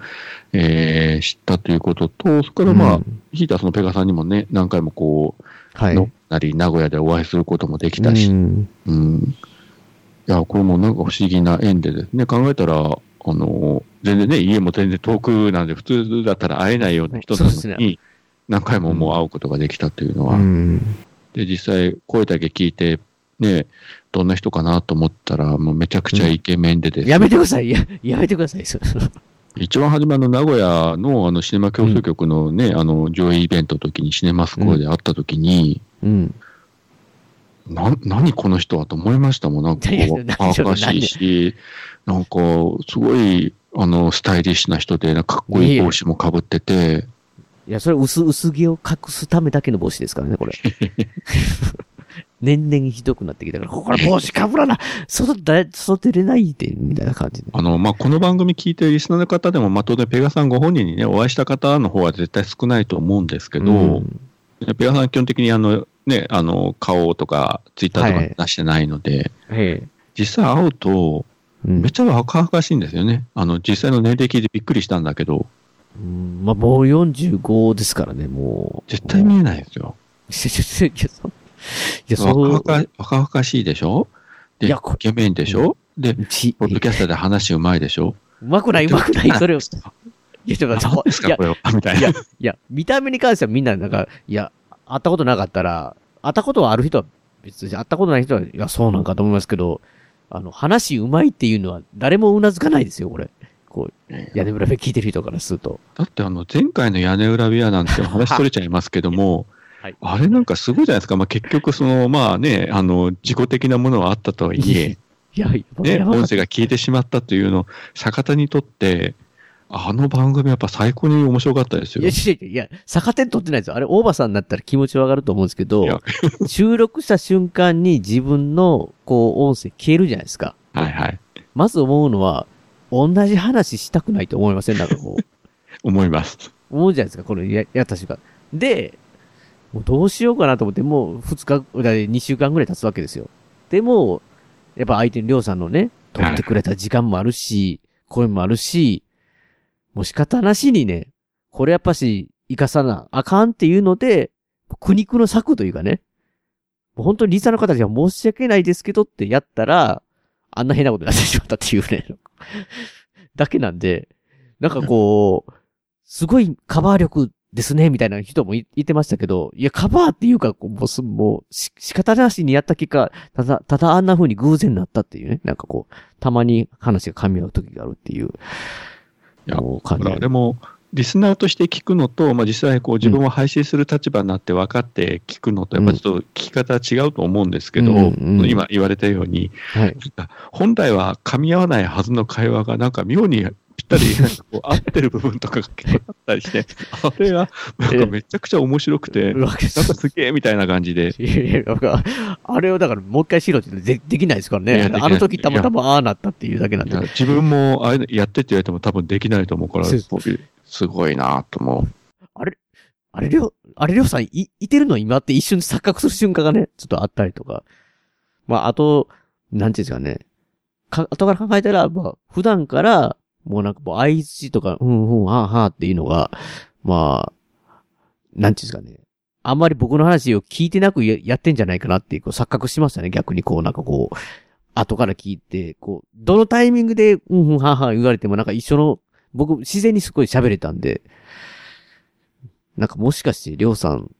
えー知ったということと、それからまあ、ひいてはそのペガさんにもね、何回もこう、はいのなり、名古屋でお会いすることもできたし、うんうん。いや、これもなんか不思議な縁でですね、考えたら、あの、全然ね、家も全然遠くなんで、普通だったら会えないような人なそうですのに、何回ももう会うことができたというのは、うん。で、実際、声だけ聞いて、ね、どんな人かなと思ったら、もうめちゃくちゃイケメンでですねやめてください。や、やめてください。そ一番初めの名古屋のあのシネマ競争局のね、あの上映イベントの時にシネマスコーで会った時に、うん。な、何この人はと思いましたもん。なんかパー カしいし、なんか、すごい、あの、スタイリッシュな人で、かかっこいい帽子もかぶってて、いや、それ薄、薄毛を隠すためだけの帽子ですからね、これ。年々ひどくなってきたから、これ帽子かぶらな、外だ、外出れないって、みたいな感じで。あの、まあ、この番組聞いてるリスナーの方でも、まあ、当然ペガさんご本人にね、お会いした方の方は絶対少ないと思うんですけど、ペガさん基本的にあの、ね、あの、顔とか、ツイッターとはいか出してないので、ええ。実際会うと、めっちゃ若々しいんですよね。あの、実際の年齢聞いてびっくりしたんだけど、うん。まあ、もう45ですからね、もう。絶対見えないですよ。いや、そいや、そう、若々しいでしょ？で、イケメンでしょ？で、ポッドキャスターで話うまいでしょうまくない、うまくない、それを。いや、ちょっと待ってこれは？みたいな。いや、いや、見た目に関してはみんななんか、いや、会ったことなかったら、会ったことはある人は別に、会ったことない人は、いや、そうなんかと思いますけど、あの、話うまいっていうのは誰もうなずかないですよ、これ。こう、屋根裏部聞いてる人からすると。だってあの、前回の屋根裏部屋なんて話取れちゃいますけども、はいあれなんかすごいじゃないですか。まあ、結局、その、まあね、あの、自己的なものはあったとはいえ、いや、いやね、音声が消えてしまったというのを、逆手にとって、あの番組やっぱ最高に面白かったですよ。いや、いや、いや、逆転取ってないですよ。あれ、大場さんになったら気持ちわかると思うんですけど、収録した瞬間に自分の、こう、音声消えるじゃないですか。はいはい。まず思うのは、同じ話したくないと思いません？なんかこう。思います。思うじゃないですか、これや、やった瞬間。で、もうどうしようかなと思って、もう2日、だ2週間ぐらい経つわけですよ。でも、やっぱ相手のりょうさんのね、取ってくれた時間もあるし、声もあるし、もう仕方なしにね、これやっぱし、生かさなあかんっていうので、苦肉の策というかね、もう本当にリサの方たちは申し訳ないですけどってやったら、あんな変なことになってしまったっていうね、だけなんで、なんかこう、すごいカバー力ですね、みたいな人も言ってましたけど、いや、カバーっていうか、もう、もう、仕方なしにやった結果、ただ、ただあんな風に偶然なったっていうね、なんかこう、たまに話が噛み合う時があるっていう。いや、だからでも、リスナーとして聞くのと、まあ、実際こう自分を配信する立場になって分かって聞くのと、やっぱちょっと聞き方は違うと思うんですけど、うんうん今言われたように、はい。本来は噛み合わないはずの会話がなんか妙にぴったりなんかこう合ってる部分とかが結構あったりして、あれはなんかめちゃくちゃ面白くて、なんかすげえみたいな感じで。あれをだからもう一回しろってでできないですからねあの時たまたまああなったっていうだけなんで。自分もああいうのやってって言われても多分できないと思うから、すごいなと思う。あれ、あれ、りょう、あれ、りょうさんい、いてるの今って一瞬錯覚する瞬間がね、ちょっとあったりとか。まあ、あと、なんていうんですかね。か、後から考えたら、まあ、普段から、もうなんかもう相槌とか、うんうん、はあはあっていうのが、まあ、なんていうですかね。あんまり僕の話を聞いてなくややってんじゃないかなっていう、こう錯覚しましたね。逆にこう、なんかこう、後から聞いて、こう、どのタイミングで、うんうんはんはん言われてもなんか一緒の、僕、自然にすごい喋れたんで、なんかもしかして、りょうさん、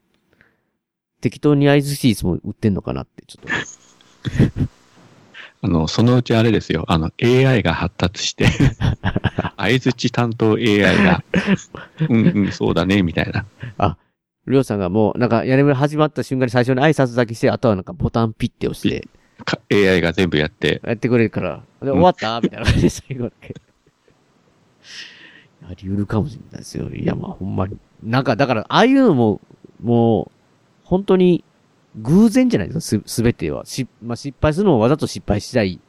適当に合図シーツも売ってんのかなって、ちょっと。あの、そのうちあれですよ。あの、AI が発達して、相づち担当 AI が、うんうん、そうだね、みたいな。あ、りょうさんがもう、なんか、屋根裏始まった瞬間に最初に挨拶だけして、あとはなんかボタンピッて押して、か AI が全部やって、やってくれるから、で、終わった？みたいな感じで最後だけ。あり得るかもしれないですよ。いや、まあ、ほんまに。なんか、だから、ああいうのも、もう、本当に、偶然じゃないですか、す、すべては。し、まあ、失敗するのもわざと失敗したい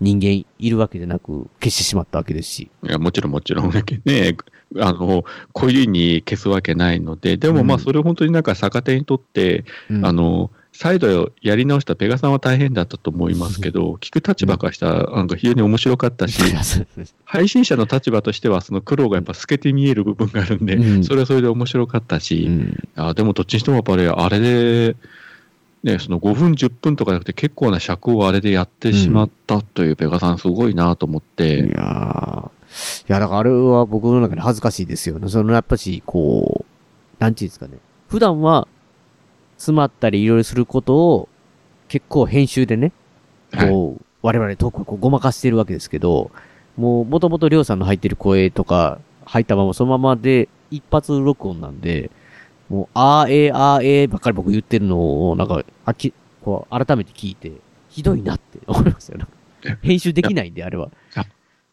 人間いるわけでなく、消してしまったわけですし。いや、もちろんもちろん。ね、あの、故意に消すわけないので、でもまあ、それを本当になんか逆手にとって、あの、再度やり直したペガさんは大変だったと思いますけど、聞く立場からしたら、なんか非常に面白かったし、配信者の立場としては、その苦労がやっぱ透けて見える部分があるんで、それはそれで面白かったし、あでもどっちにしてもやっぱりあれで、ね、その5分、10分とかじゃなくて結構な尺をあれでやってしまったというペガさんすごいなと思って。いやいや、だからあれは僕の中で恥ずかしいですよね。そのやっぱし、こう、なんていうんですかね。普段は、詰まったりいろいろすることを、結構編集でね、こう、我々トークをこうごまかしてるわけですけど、もう、もともとりょうさんの入ってる声とか、入ったままそのままで、一発録音なんで、もう、あーえーあーえーばっかり僕言ってるのを、なんか、あき、こう、改めて聞いて、ひどいなって思いますよ。編集できないんで、あれは。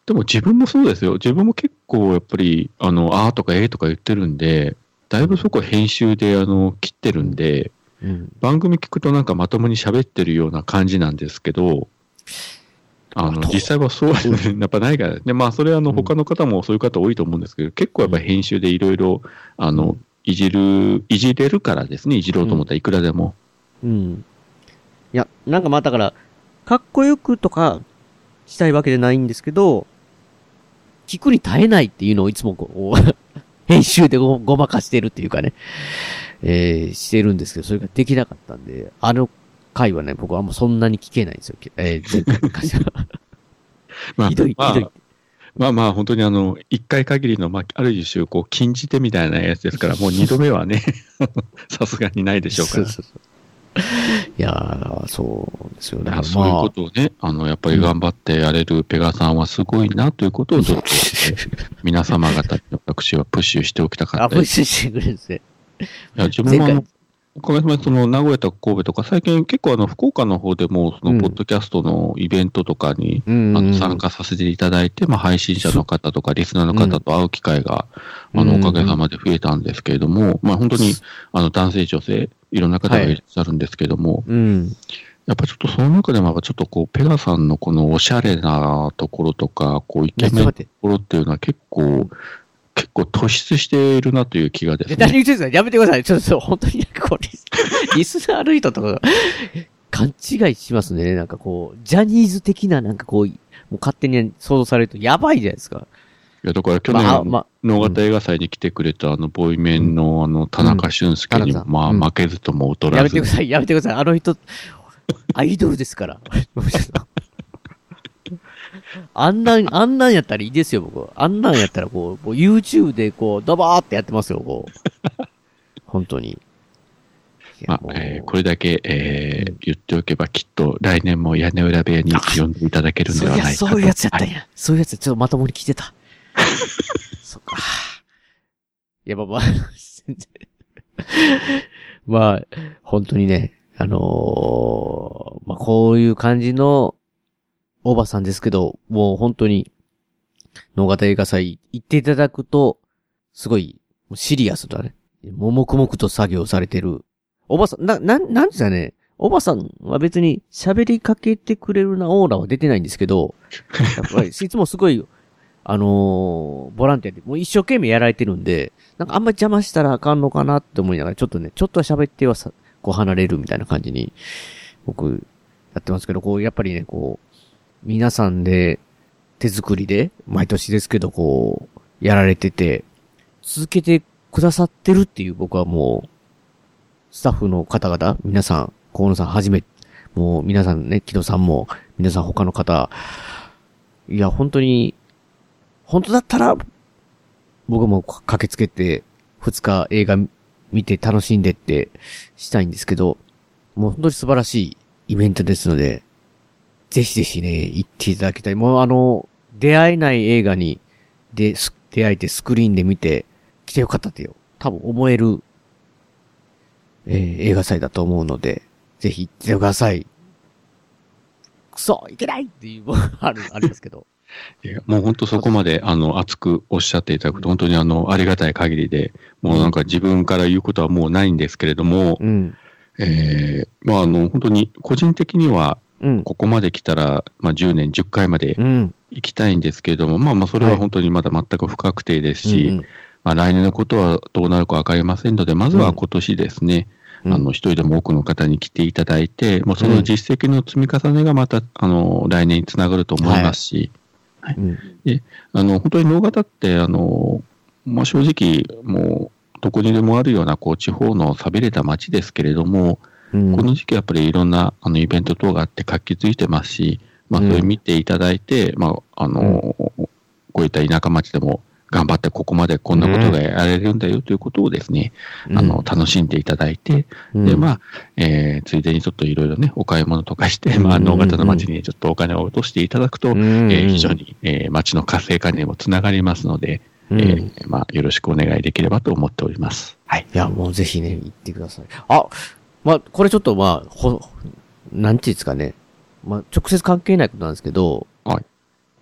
でも自分もそうですよ。自分も結構やっぱり、あの、あーとかえーとか言ってるんで、だいぶそこ編集で、あの、切ってるんで、番組聞くとなんかまともに喋ってるような感じなんですけど、あの、実際はそうはねやっぱないからね。まあ、それはあの、他の方もそういう方多いと思うんですけど、結構やっぱ編集でいろいろ、あの、いじる、いじれるからですね。いじろうと思ったらいくらでも。うん。いや、なんかまあだから、かっこよくとかしたいわけじゃないんですけど、聞くに耐えないっていうのをいつもこう、編集でごごまかしてるっていうかね、えー、してるんですけど、それができなかったんで、あの回はね、僕はもうそんなに聞けないんですよ。えー、前回の回は まあ、ひどい、まあひどい。まあまあ、本当にあの、一回限りの、まあ、ある一種、こう、禁じ手みたいなやつですから、もう二度目はね、さすがにないでしょうから。そういやー、そうですよね。そういうことをね、あの、やっぱり頑張ってやれるペガさんはすごいなということをちょっと、皆様方に私はプッシュしておきたかあ、ったです。プッシュしてくれるんですね。いや、自分もあ前の、おかげさまでその名古屋とか神戸とか、最近結構あの、福岡の方でも、その、ポッドキャストのイベントとかに、あの参加させていただいて、まあ、配信者の方とか、リスナーの方と会う機会が、あの、おかげさまで増えたんですけれども、まあ、本当に、あの、男性、女性、いろんな方がい。らっしゃるんですけども、うん。やっぱちょっとその中でも、ちょっとこう、ペガさんのこのおしゃれなところとか、こう、イケメンなところっていうのは結構、結構突出しているなという気がですで、ね。何言ってやめてください。ちょっと、本当になんかこう、リスリスナーの人とかが、勘違いしますね。なんかこう、ジャニーズ的ななんかこう、もう勝手に想像されるとやばいじゃないですか。いや、だから去年、まあまあ能型映画祭に来てくれた、あの、ボイメンの、あの、田中俊介にも、うんまあ、負けずとも劣らず。やめてください、やめてください。あの人、アイドルですから。あんなん、あんなんやったらいいですよ、僕。あんなんやったらこう、こう YouTube でこう、ドバーってやってますよ、こう。本当に。まあ、えーこれだけ、えー言っておけば、きっと来年も屋根裏部屋に呼んでいただけるんではないかと。そういうやつやったんはいや。そういうやつ、ちょっとまともに聞いてた。そっか。いや、まあまあ、全 然まあ、本当にね、あのーまあこういう感じのおばさんですけど、もう本当に、野方映画祭行っていただくと、すごい、シリアスだね。もう黙々と作業されてる。おばさん、な、なん、なんですかね。おばさんは別に喋りかけてくれるなオーラは出てないんですけど、やっぱりいつもすごい、あのーボランティアでもう一生懸命やられてるんで、なんかあんま邪魔したらあかんのかなって思いながら、ちょっとね、ちょっとは喋ってはさ、こう離れるみたいな感じに、僕、やってますけど、こう、やっぱりね、こう、皆さんで、手作りで、毎年ですけど、こう、やられてて、続けてくださってるっていう僕はもう、スタッフの方々、皆さん、河野さんはじめ、もう皆さんね、木戸さんも、皆さん他の方、いや、本当に、本当だったら、僕も駆けつけて、二日映画見て楽しんでってしたいんですけど、もう本当に素晴らしいイベントですので、ぜひぜひね、行っていただきたい。もうあの、出会えない映画に、で、す出会えてスクリーンで見て、来てよかったってよ。多分思える、えー映画祭だと思うので、ぜひ行ってください。くそいけないっていう、ある、ありますけど。いやもう本当そこまで、あの、熱くおっしゃっていただくと、本当にあの、ありがたい限りで、もうなんか自分から言うことはもうないんですけれども、えーまああの、本当に個人的には、ここまで来たら、まあ10年、10回まで行きたいんですけれども、まあまあそれは本当にまだ全く不確定ですし、うんうん。まあ来年のことはどうなるかわかりませんので、まずは今年ですね、あの、一人でも多くの方に来ていただいて、もうその実績の積み重ねがまた、あの、来年につながると思いますし、はい。で、あの、本当に能型って、あの、まあ、正直、もう、どこにでもあるような、こう、地方の寂れた街ですけれども、この時期やっぱりいろんな、あの、イベント等があって活気づいてますし、まあ、それ見ていただいて、まあ、あの、こういった田舎町でも、頑張ってここまでこんなことがやれるんだよということをですね、あの、楽しんでいただいて、で、まあ、えーついでにちょっといろいろね、お買い物とかして、まあ、能型の町にちょっとお金を落としていただくと、えー非常に、えー町の活性化にもつながりますので、えーまあ、よろしくお願いできればと思っております。はい。いや、もうぜひね、行ってください。あ、まあ、これちょっとまあ、ほ、なんていうんですかね。まあ、直接関係ないことなんですけど、はい。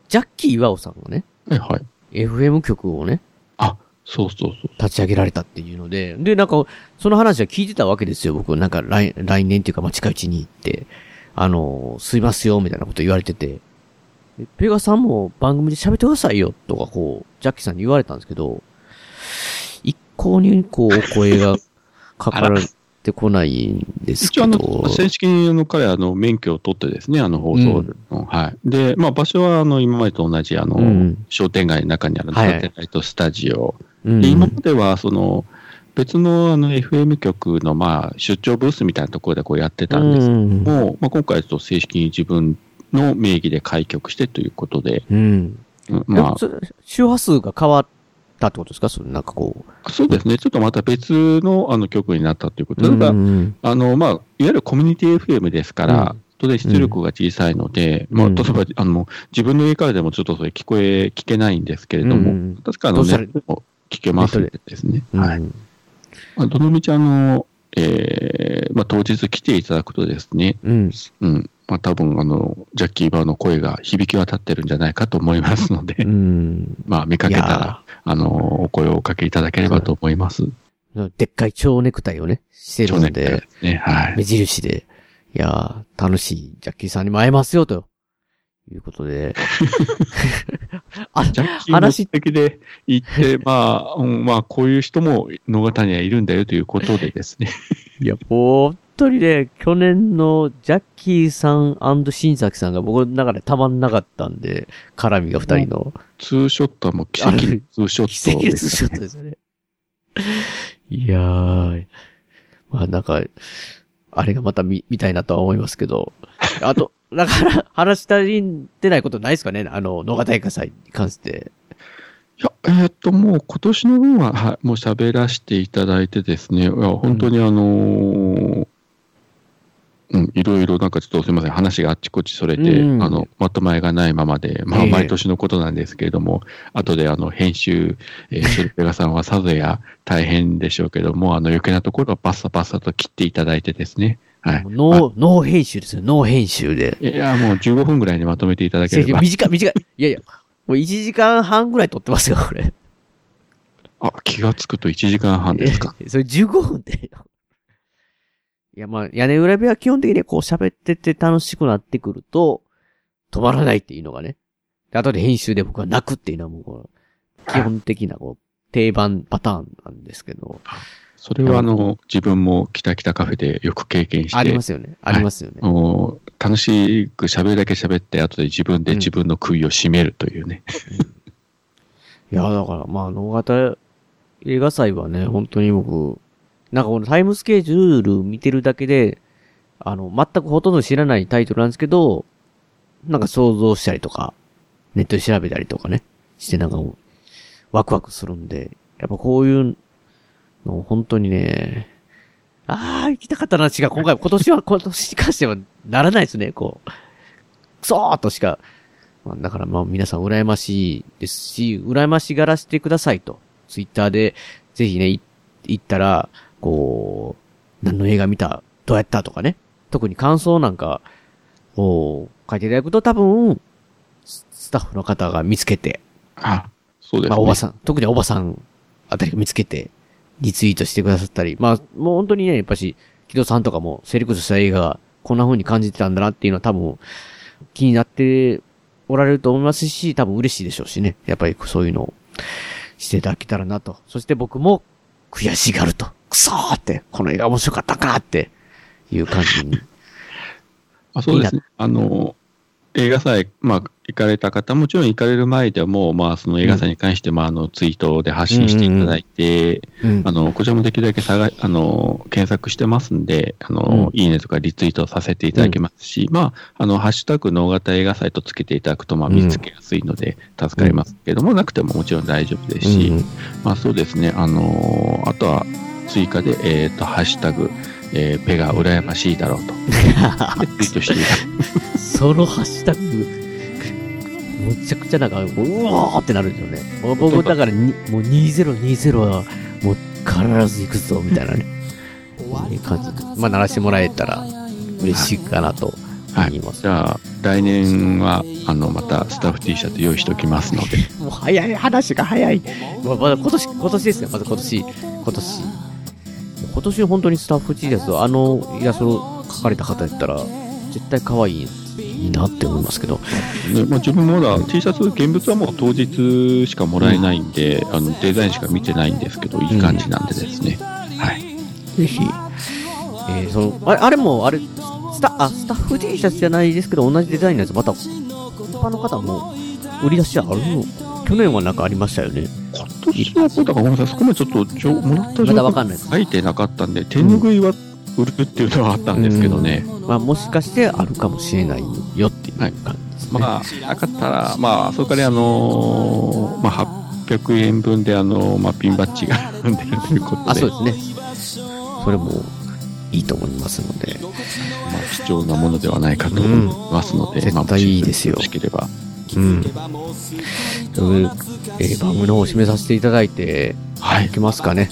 ジャッキー岩尾さんがね、はいはい。FM 局をね、あ、そうそうそう。立ち上げられたっていうので、で、なんか、その話は聞いてたわけですよ、僕。なんか来、来年っていうか、まあ、近いうちに行って、あの、吸いますよ、みたいなこと言われてて、でペガさんも番組で喋ってくださいよ、とか、こう、ジャッキーさんに言われたんですけど、一向に、こう、お声がかからてこないんですけ一応あの、ど、正式にあの彼、あの、免許を取ってですね、あの放送の、はい。で、まあ場所はあの、今までと同じ、あの、うん。商店街の中にあるサはい。テライトスタジオ。うん。で、今までは、その、別のあの FM 局のまあ出張ブースみたいなところでこうやってたんです。けども、まあ、今回はちょっと正式に自分の名義で開局してということで、うん。うんまあ。周波数が変わったってことですか？それなんかこう。そうですね、ちょっとまた別のあの局になったということで、ただ、うんあのまあ、いわゆるコミュニティ FM ですから、当然出力が小さいので、まあ、例えばあの自分の家からでもちょっとそれ聞こえ、聞けないんですけれども、うん確かあのどうされネットでも聞けますのでですね。はい。まあ、どのみちあの、えーまあ、当日来ていただくとですね、うん。うん。まあ、多分あの、ジャッキーバーの声が響き渡ってるんじゃないかと思いますので、うん。まあ、見かけたら、あの、お声をおかけいただければと思います。でっかい蝶ネクタイをね、してるのでね。はい。目印で、いやー、楽しいジャッキーさんにも会えますよ、ということで。あ、ジャッキーの素敵で行って、まあ、うんまあ、こういう人も野方にはいるんだよということでですね。いや、本当にね、去年のジャッキーさん新崎さんが僕の中でたまんなかったんで、絡みが二人の。ツーショットはもう奇跡のツーショット奇跡のツーですショットですよね。いやー、まあなんか、あれがまた見、見たいなとは思いますけど。あと、だから、話したりてないことないですかね？あの、直方映画祭に関して。いや、えーっと、もう今年の分は、はい、もう喋らせていただいてですね、いや本当にあのーうん、いろいろなんかちょっとすみません、話があっちこっちそれて、うんあの、まとまりがないままで、まあ、ええ毎年のことなんですけれども、後であの、編集、えー、シルペガさんはさぞや大変でしょうけども、あの、余計なところはバッサバッサと切っていただいてですね、はい。ノー、ノー編集ですよ、ノー編集で。いや、もう15分ぐらいにまとめていただければ。短い、短い。いやいや、もう1時間半ぐらい撮ってますよ、これ。あ、気がつくと1時間半ですか。えそれ15分で。いや、まあ、屋根裏部屋は基本的にこう喋ってて楽しくなってくると、止まらないっていうのがね。で後で編集で僕は泣くっていうのはもう基本的なこう、定番パターンなんですけど。それはあの、自分もキタキタカフェでよく経験して。ありますよねありますよねはい楽しく喋るだけ喋って、後で自分で自分の杭を締めるというね。いや、だからまあ、野方映画祭はね、本当に僕、なんかこのタイムスケジュール見てるだけで、あの、全くほとんど知らないタイトルなんですけど、なんか想像したりとか、ネットで調べたりとかね、してなんかもう、ワクワクするんで、やっぱこういうの、本当にね、ああ、行きたかったな、違う、今回、今年は、今年に関してはならないですね、こう。くそーとしか。まあだからまあ皆さん羨ましいですし、羨ましがらせてくださいと。ツイッターで、ぜひね、行ったら、こう、何の映画見たどうやったとかね。特に感想なんかを書いていただくと多分、ススタッフの方が見つけて、あ、そうですね。まあおばさん、特におばさんあたりが見つけて、リツイートしてくださったり、まあ、もう本当にね、やっぱし、木戸さんとかもセレクトした映画がこんな風に感じてたんだなっていうのは多分気になっておられると思いますし、多分嬉しいでしょうしね。やっぱりそういうのをしていただけたらなと。そして僕も悔しがると。くそーって、この映画面白かったかっていう感じに。あそうですね。あの、映画祭、まあ、行かれた方、もちろん行かれる前でも、まあ、その映画祭に関しても、あの、ツイートで発信していただいて、うん。あの、こちらもできるだけ探、あの、検索してますんで、あの、いいねとかリツイートさせていただけますし、まあ、あの、ハッシュタグ、能型映画祭とつけていただくと、まあ、見つけやすいので、助かりますけども、なくてももちろん大丈夫ですし、まあ、そうですね、あの、あとは、追加で、えっ、と、ハッシュタグ、えーペガ羨ましいだろうと。でツイートしていた そのハッシュタグ、むちゃくちゃなんか、うわーってなるんですよね。僕、だからに、もう2020は、もう必ず行くぞ、みたいなね。いう感じで。まあ、鳴らしてもらえたら、嬉しいかなと思います。じゃあ、来年は、あの、またスタッフ T シャツ用意しておきますので。もう早い、話が早い。まあまだ今年、今年ですね。まず今年、今年。今年本当にスタッフ T シャツ、あのイラストを描かれた方やったら、絶対可愛い、いいなって思いますけど。ねまあ、自分もまだ T シャツ、現物はもう当日しかもらえないんで、あのデザインしか見てないんですけど、いい感じなんでですね。はい。ぜひ、えー、その、あれ、あれも、あれ、スタ、あ、スタッフ T シャツじゃないですけど、同じデザインのやつ、また、一般の方も、売り出しあるの去年はなんかありましたよね。今年はだからごめんなさい、そこまでちょっとちょもらったまだわかんないです書いてなかったんで、手拭いは売るっていうのはあったんですけどね。まあ、もしかしてあるかもしれないよっていう感じですね。まあ、なかったら、まあ、それから、あのーまあ、800円分で、あのーまあ、ピンバッジが出るということで。あ、そうですね。それもいいと思いますので。まあ、貴重なものではないかと思いますので、絶まあ対いいですよ。もしよろしければ。うん。というえー番組の方を締めさせていただいて、はい。いきますかね。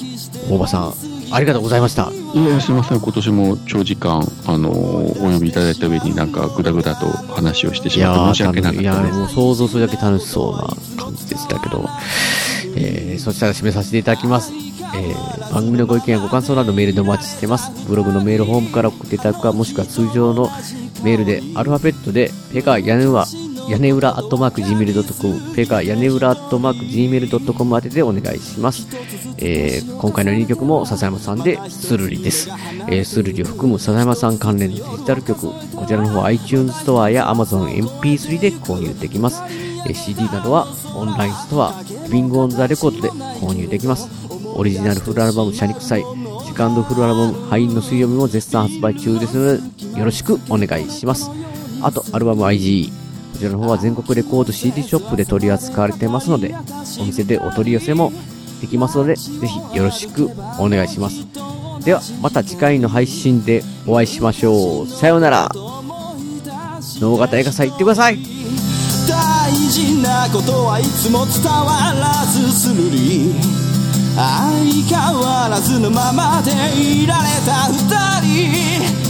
大場さん、ありがとうございました。いや、すみません、今年も長時間、あのーお呼びいただいた上になんか、ぐだぐだと話をしていしまって申し訳なかっいやたです。もう想像するだけ楽しそうな感じでしたけど、えー、そしたら締めさせていただきます。えー、番組のご意見やご感想などメールでお待ちしてます。ブログのメールホームから送っていただくか、もしくは通常のメールで、アルファベットで、ペガ屋根裏、屋根裏アットマーク Gmail.com、ペガ屋根裏アットマーク Gmail.com 宛てでお願いします。えー、今回の2曲も笹山さんでスルリです。えー、スルリを含む笹山さん関連のデジタル曲、こちらの方は iTunes ストアや Amazon MP3 で購入できます。えー CD などはオンラインストア、ビングオンザレコードで購入できます。オリジナルフルアルバム、シャニクサイ、セカンドフルアルバム、ハインの水曜日も絶賛発売中ですので、よろしくお願いします。あと、アルバム IG、ちらの方は全国レコード CD ショップで取り扱われてますので、お店でお取り寄せもできますので、ぜひよろしくお願いします。では、また次回の配信でお会いしましょう。さようなら。脳型映画祭行ってください。大事なことはいつも伝わらずするり相変わらずのままでいられた二人